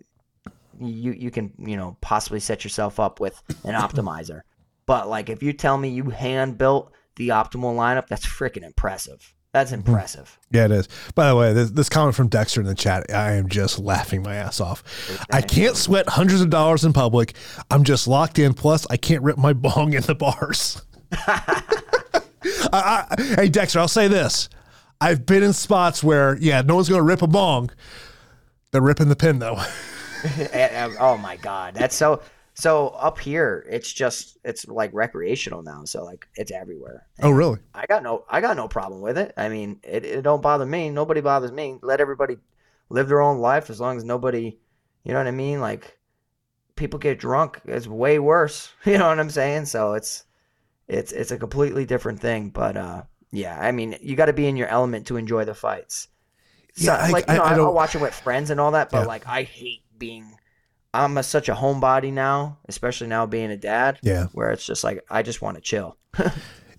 Speaker 2: you you can you know possibly set yourself up with an optimizer. But like if you tell me you hand built the optimal lineup, that's freaking impressive. That's hmm. impressive.
Speaker 1: Yeah, it is. By the way, this, this comment from Dexter in the chat, I am just laughing my ass off. I can't sweat hundreds of dollars in public. I'm just locked in. Plus, I can't rip my bong in the bars. I, I, hey, Dexter, I'll say this. I've been in spots where, yeah, no one's going to rip a bong. They're ripping the pin, though.
Speaker 2: And- and- oh my god, that's so. So up here, it's just it's like recreational now. So like it's everywhere.
Speaker 1: oh, really?
Speaker 2: I got no I got no problem with it. I mean, it, it don't bother me. Nobody bothers me. Let everybody live their own life as long as nobody, you know what I mean? Like people get drunk, it's way worse. You know what I'm saying? So it's it's it's a completely different thing, but uh yeah, I mean, you got to be in your element to enjoy the fights. So,
Speaker 1: Yeah, I-
Speaker 2: like you
Speaker 1: I-
Speaker 2: know,
Speaker 1: I
Speaker 2: will watch it with friends and all that, but
Speaker 1: Yeah.
Speaker 2: like I hate being I'm a, such a homebody now, especially now being a dad,
Speaker 1: Yeah.
Speaker 2: where it's just like I just want to chill.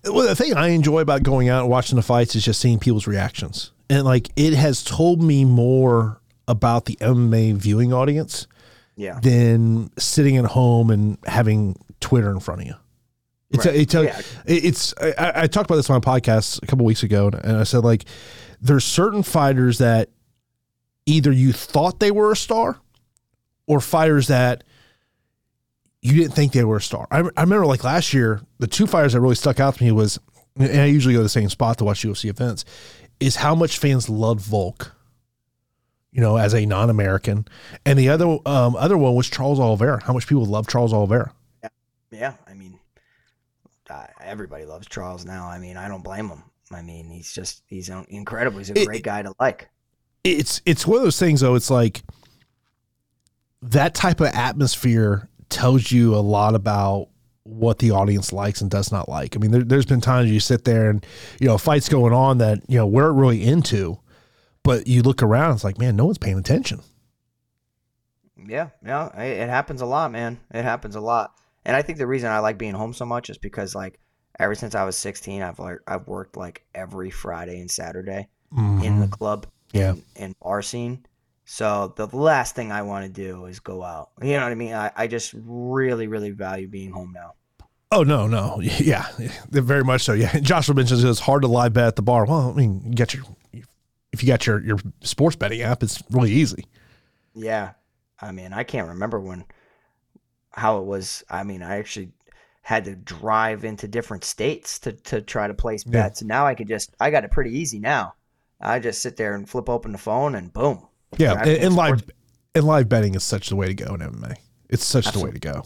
Speaker 1: Well, the thing I enjoy about going out and watching the fights is just seeing people's reactions. And like it has told me more about the MMA viewing audience
Speaker 2: Yeah.
Speaker 1: than sitting at home and having Twitter in front of you. It's
Speaker 2: Right.
Speaker 1: it tell,
Speaker 2: Yeah.
Speaker 1: it's I, I talked about this on my podcast a couple weeks ago, and I said like there's certain fighters that either you thought they were a star, or fighters that you didn't think they were a star. I, I remember like last year, the two fighters that really stuck out to me was, and I usually go to the same spot to watch UFC events, is how much fans love Volk. You know, as a non-American, and the other um, other one was Charles Oliveira. How much people love Charles Oliveira.
Speaker 2: Yeah, yeah. I mean, everybody loves Charles now. I mean, I don't blame him. I mean, he's just he's incredible. He's a
Speaker 1: It-
Speaker 2: great guy to like.
Speaker 1: it's it's one of those things though. It's like that type of atmosphere tells you a lot about what the audience likes and does not like. I mean, there, there's been times you sit there and you know fights going on that you know we're really into, but you look around, it's like man, no one's paying attention.
Speaker 2: Yeah, yeah, it it happens a lot, man. It happens a lot, and I think the reason I like being home so much is because like ever since I was 16, I've like I've worked like every Friday and Saturday in the club,
Speaker 1: Mm-hmm. Yeah.
Speaker 2: and, and bar scene. So the last thing I want to do is go out. You know what I mean? I, I just really, really value being home now.
Speaker 1: Oh no, no, yeah, very much so. Yeah, Joshua mentions it's hard to live bet at the bar. Well, I mean, you get your if you got your your sports betting app, it's really easy.
Speaker 2: Yeah. I mean, I can't remember when how it was. I mean, I actually had to drive into different states to, to try to place
Speaker 1: Yeah.
Speaker 2: bets. Now I could just I got it pretty easy now. I just sit there and flip open the phone and boom.
Speaker 1: Yeah, and, and live and live betting is such the way to go in MMA. It's such the way to go.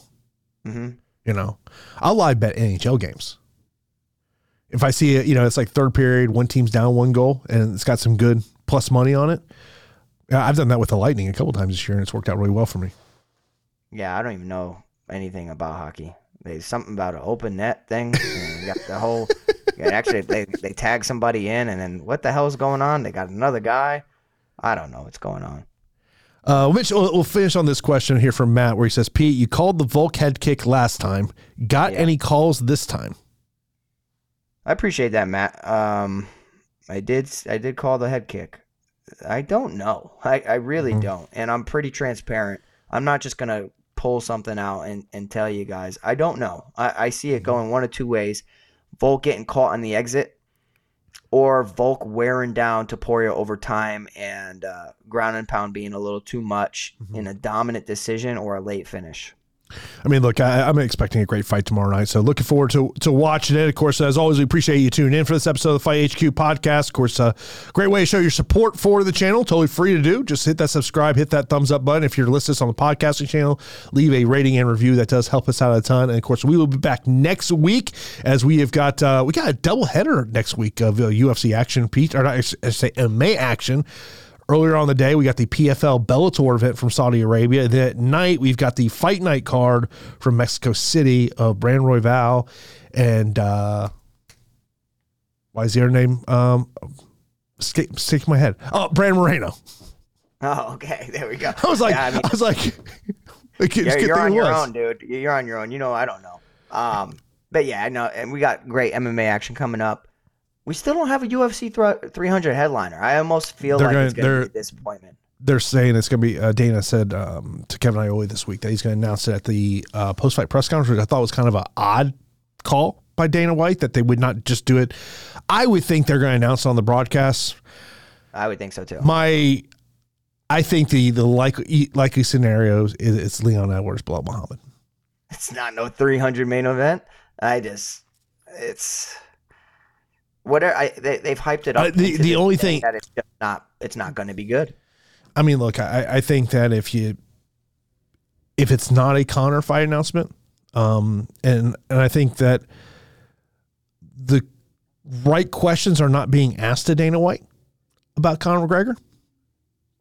Speaker 2: hmm
Speaker 1: You know, I'll live bet NHL games. If I see it, you know, it's like third period, one team's down one goal, and it's got some good plus money on it. I've done that with the Lightning a couple times this year, and it's worked out really well for me.
Speaker 2: Yeah, I don't even know anything about hockey. There's something about an open net thing. you got the whole. Actually, they they tag somebody in, and then what the hell's going on? They got another guy. I don't know what's going on.
Speaker 1: Uh, Mitch, we'll, we'll finish on this question here from Matt, where he says, "Pete, you called the Volk head kick last time. Got
Speaker 2: Yeah.
Speaker 1: any calls this time?"
Speaker 2: I appreciate that, Matt. Um, I did. I did call the head kick. I don't know. I, I really
Speaker 1: Mhm.
Speaker 2: don't, and I'm pretty transparent. I'm not just gonna pull something out and, and tell you guys. I don't know. I, I see it going one of two ways: Volk getting caught on the exit, or Volk wearing down Topuria over time and uh, ground and pound being a little too much
Speaker 1: Mhm.
Speaker 2: in a dominant decision or a late finish.
Speaker 1: I mean, look, I, I'm expecting a great fight tomorrow night, so looking forward to to watching it. Of course, as always, we appreciate you tuning in for this episode of the Fight HQ podcast. Of course, a great way to show your support for the channel. Totally free to do. Just hit that subscribe, hit that thumbs up button. If you're listening on the podcasting channel, leave a rating and review. That does help us out a ton. And of course, we will be back next week as we have got uh, we got a double header next week of uh, UFC action, Pete, or not, I say MMA action. Earlier on the day, we got the PFL Bellator event from Saudi Arabia. Then at night, we've got the Fight Night card from Mexico City of Brand Royval and uh, why is the other name um, stick, stick my head? Oh, Brand Moreno.
Speaker 2: Oh, okay. There we go.
Speaker 1: I was like,
Speaker 2: Yeah, I mean-
Speaker 1: I was like, can't-
Speaker 2: Yeah, you're on your
Speaker 1: was.
Speaker 2: own, dude. You're on your own. You know, I don't know. Um, but yeah, I know, and we got great MMA action coming up. We still don't have a UFC 300 headliner. I almost feel
Speaker 1: They're
Speaker 2: like
Speaker 1: gonna-
Speaker 2: it's going to
Speaker 1: they're-
Speaker 2: be a disappointment.
Speaker 1: They're saying it's going to be. Uh, Dana said um, to Kevin Iole this week that he's going to announce it at the uh, post fight press conference, which I thought was kind of an odd call by Dana White that they would not just do it. I would think they're going to announce it on the broadcast.
Speaker 2: I would think so too.
Speaker 1: My, I think the the likely likely scenarios is it's Leon Edwards Belal Muhammad.
Speaker 2: It's not no 300 main event. I just, it's whatever. I they, they've hyped it up.
Speaker 1: Uh, the- the only thing-
Speaker 2: that it's not, it's not going to be good.
Speaker 1: I mean, look, I, I think that if you if it's not a Conor fight announcement, um, and and I think that the right questions are not being asked to Dana White about Conor McGregor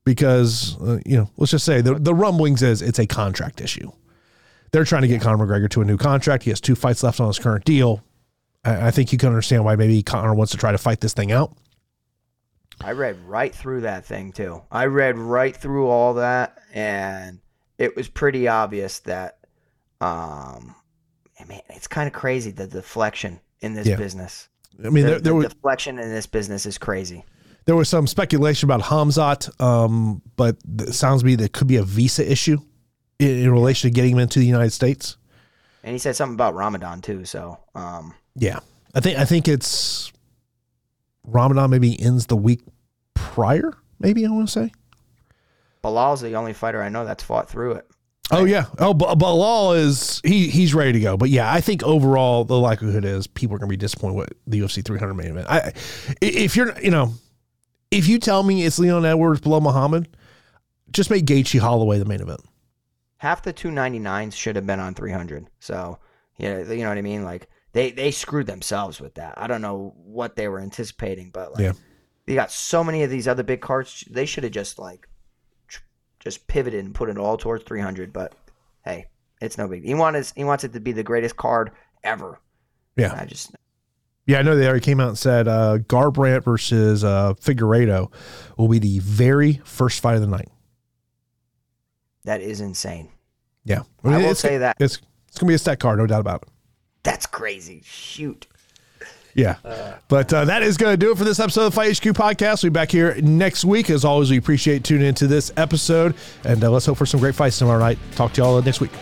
Speaker 1: because uh, you know, let's just say the the rumblings is it's a contract issue. They're trying to get Conor McGregor to a new contract. He has two fights left on his current deal. I, I think you can understand why maybe Conor wants to try to fight this thing out.
Speaker 2: I read right through that thing too. I read right through all that, and it was pretty obvious that, um, I mean, it's kind of crazy the deflection in this
Speaker 1: Yeah.
Speaker 2: business.
Speaker 1: I mean,
Speaker 2: the,
Speaker 1: there, there
Speaker 2: the
Speaker 1: was
Speaker 2: deflection in this business is crazy.
Speaker 1: There was some speculation about Hamzat, um, but it sounds to me that could be a visa issue in, in relation to getting him into the United States.
Speaker 2: And he said something about Ramadan too. So, um,
Speaker 1: Yeah, I think I think it's Ramadan maybe ends the week prior. Maybe I want to say.
Speaker 2: Belal's the only fighter I know that's fought through it.
Speaker 1: Oh yeah. Oh, but Bilal is he he's ready to go. But yeah, I think overall the likelihood is people are going to be disappointed with the UFC 300 main event. I, i- if you're you know, if you tell me it's Leon Edwards Belal Muhammad, just make Gaethje Holloway the main event.
Speaker 2: Half the 299s should have been on 300. So yeah, you know what I mean? Like they they screwed themselves with that. I don't know what they were anticipating, but like
Speaker 1: Yeah.
Speaker 2: they got so many of these other big cards. They should have just like tr- just pivoted and put it all towards 300. But hey, it's no big. He wants he wants it to be the greatest card ever.
Speaker 1: Yeah.
Speaker 2: I just
Speaker 1: Yeah, I know they already came out and said uh, Garbrandt versus uh, Figueiredo will be the very first fight of the night.
Speaker 2: that is insane.
Speaker 1: Yeah,
Speaker 2: I will
Speaker 1: it's-
Speaker 2: say that.
Speaker 1: it's it's gonna be a stat card, no doubt about it.
Speaker 2: That's crazy. Shoot.
Speaker 1: Yeah. But uh, that is going to do it for this episode of the Fight HQ podcast. We'll be back here next week. As always, we appreciate tuning into this episode. And uh, let's hope for some great fights tomorrow night. Talk to y'all next week.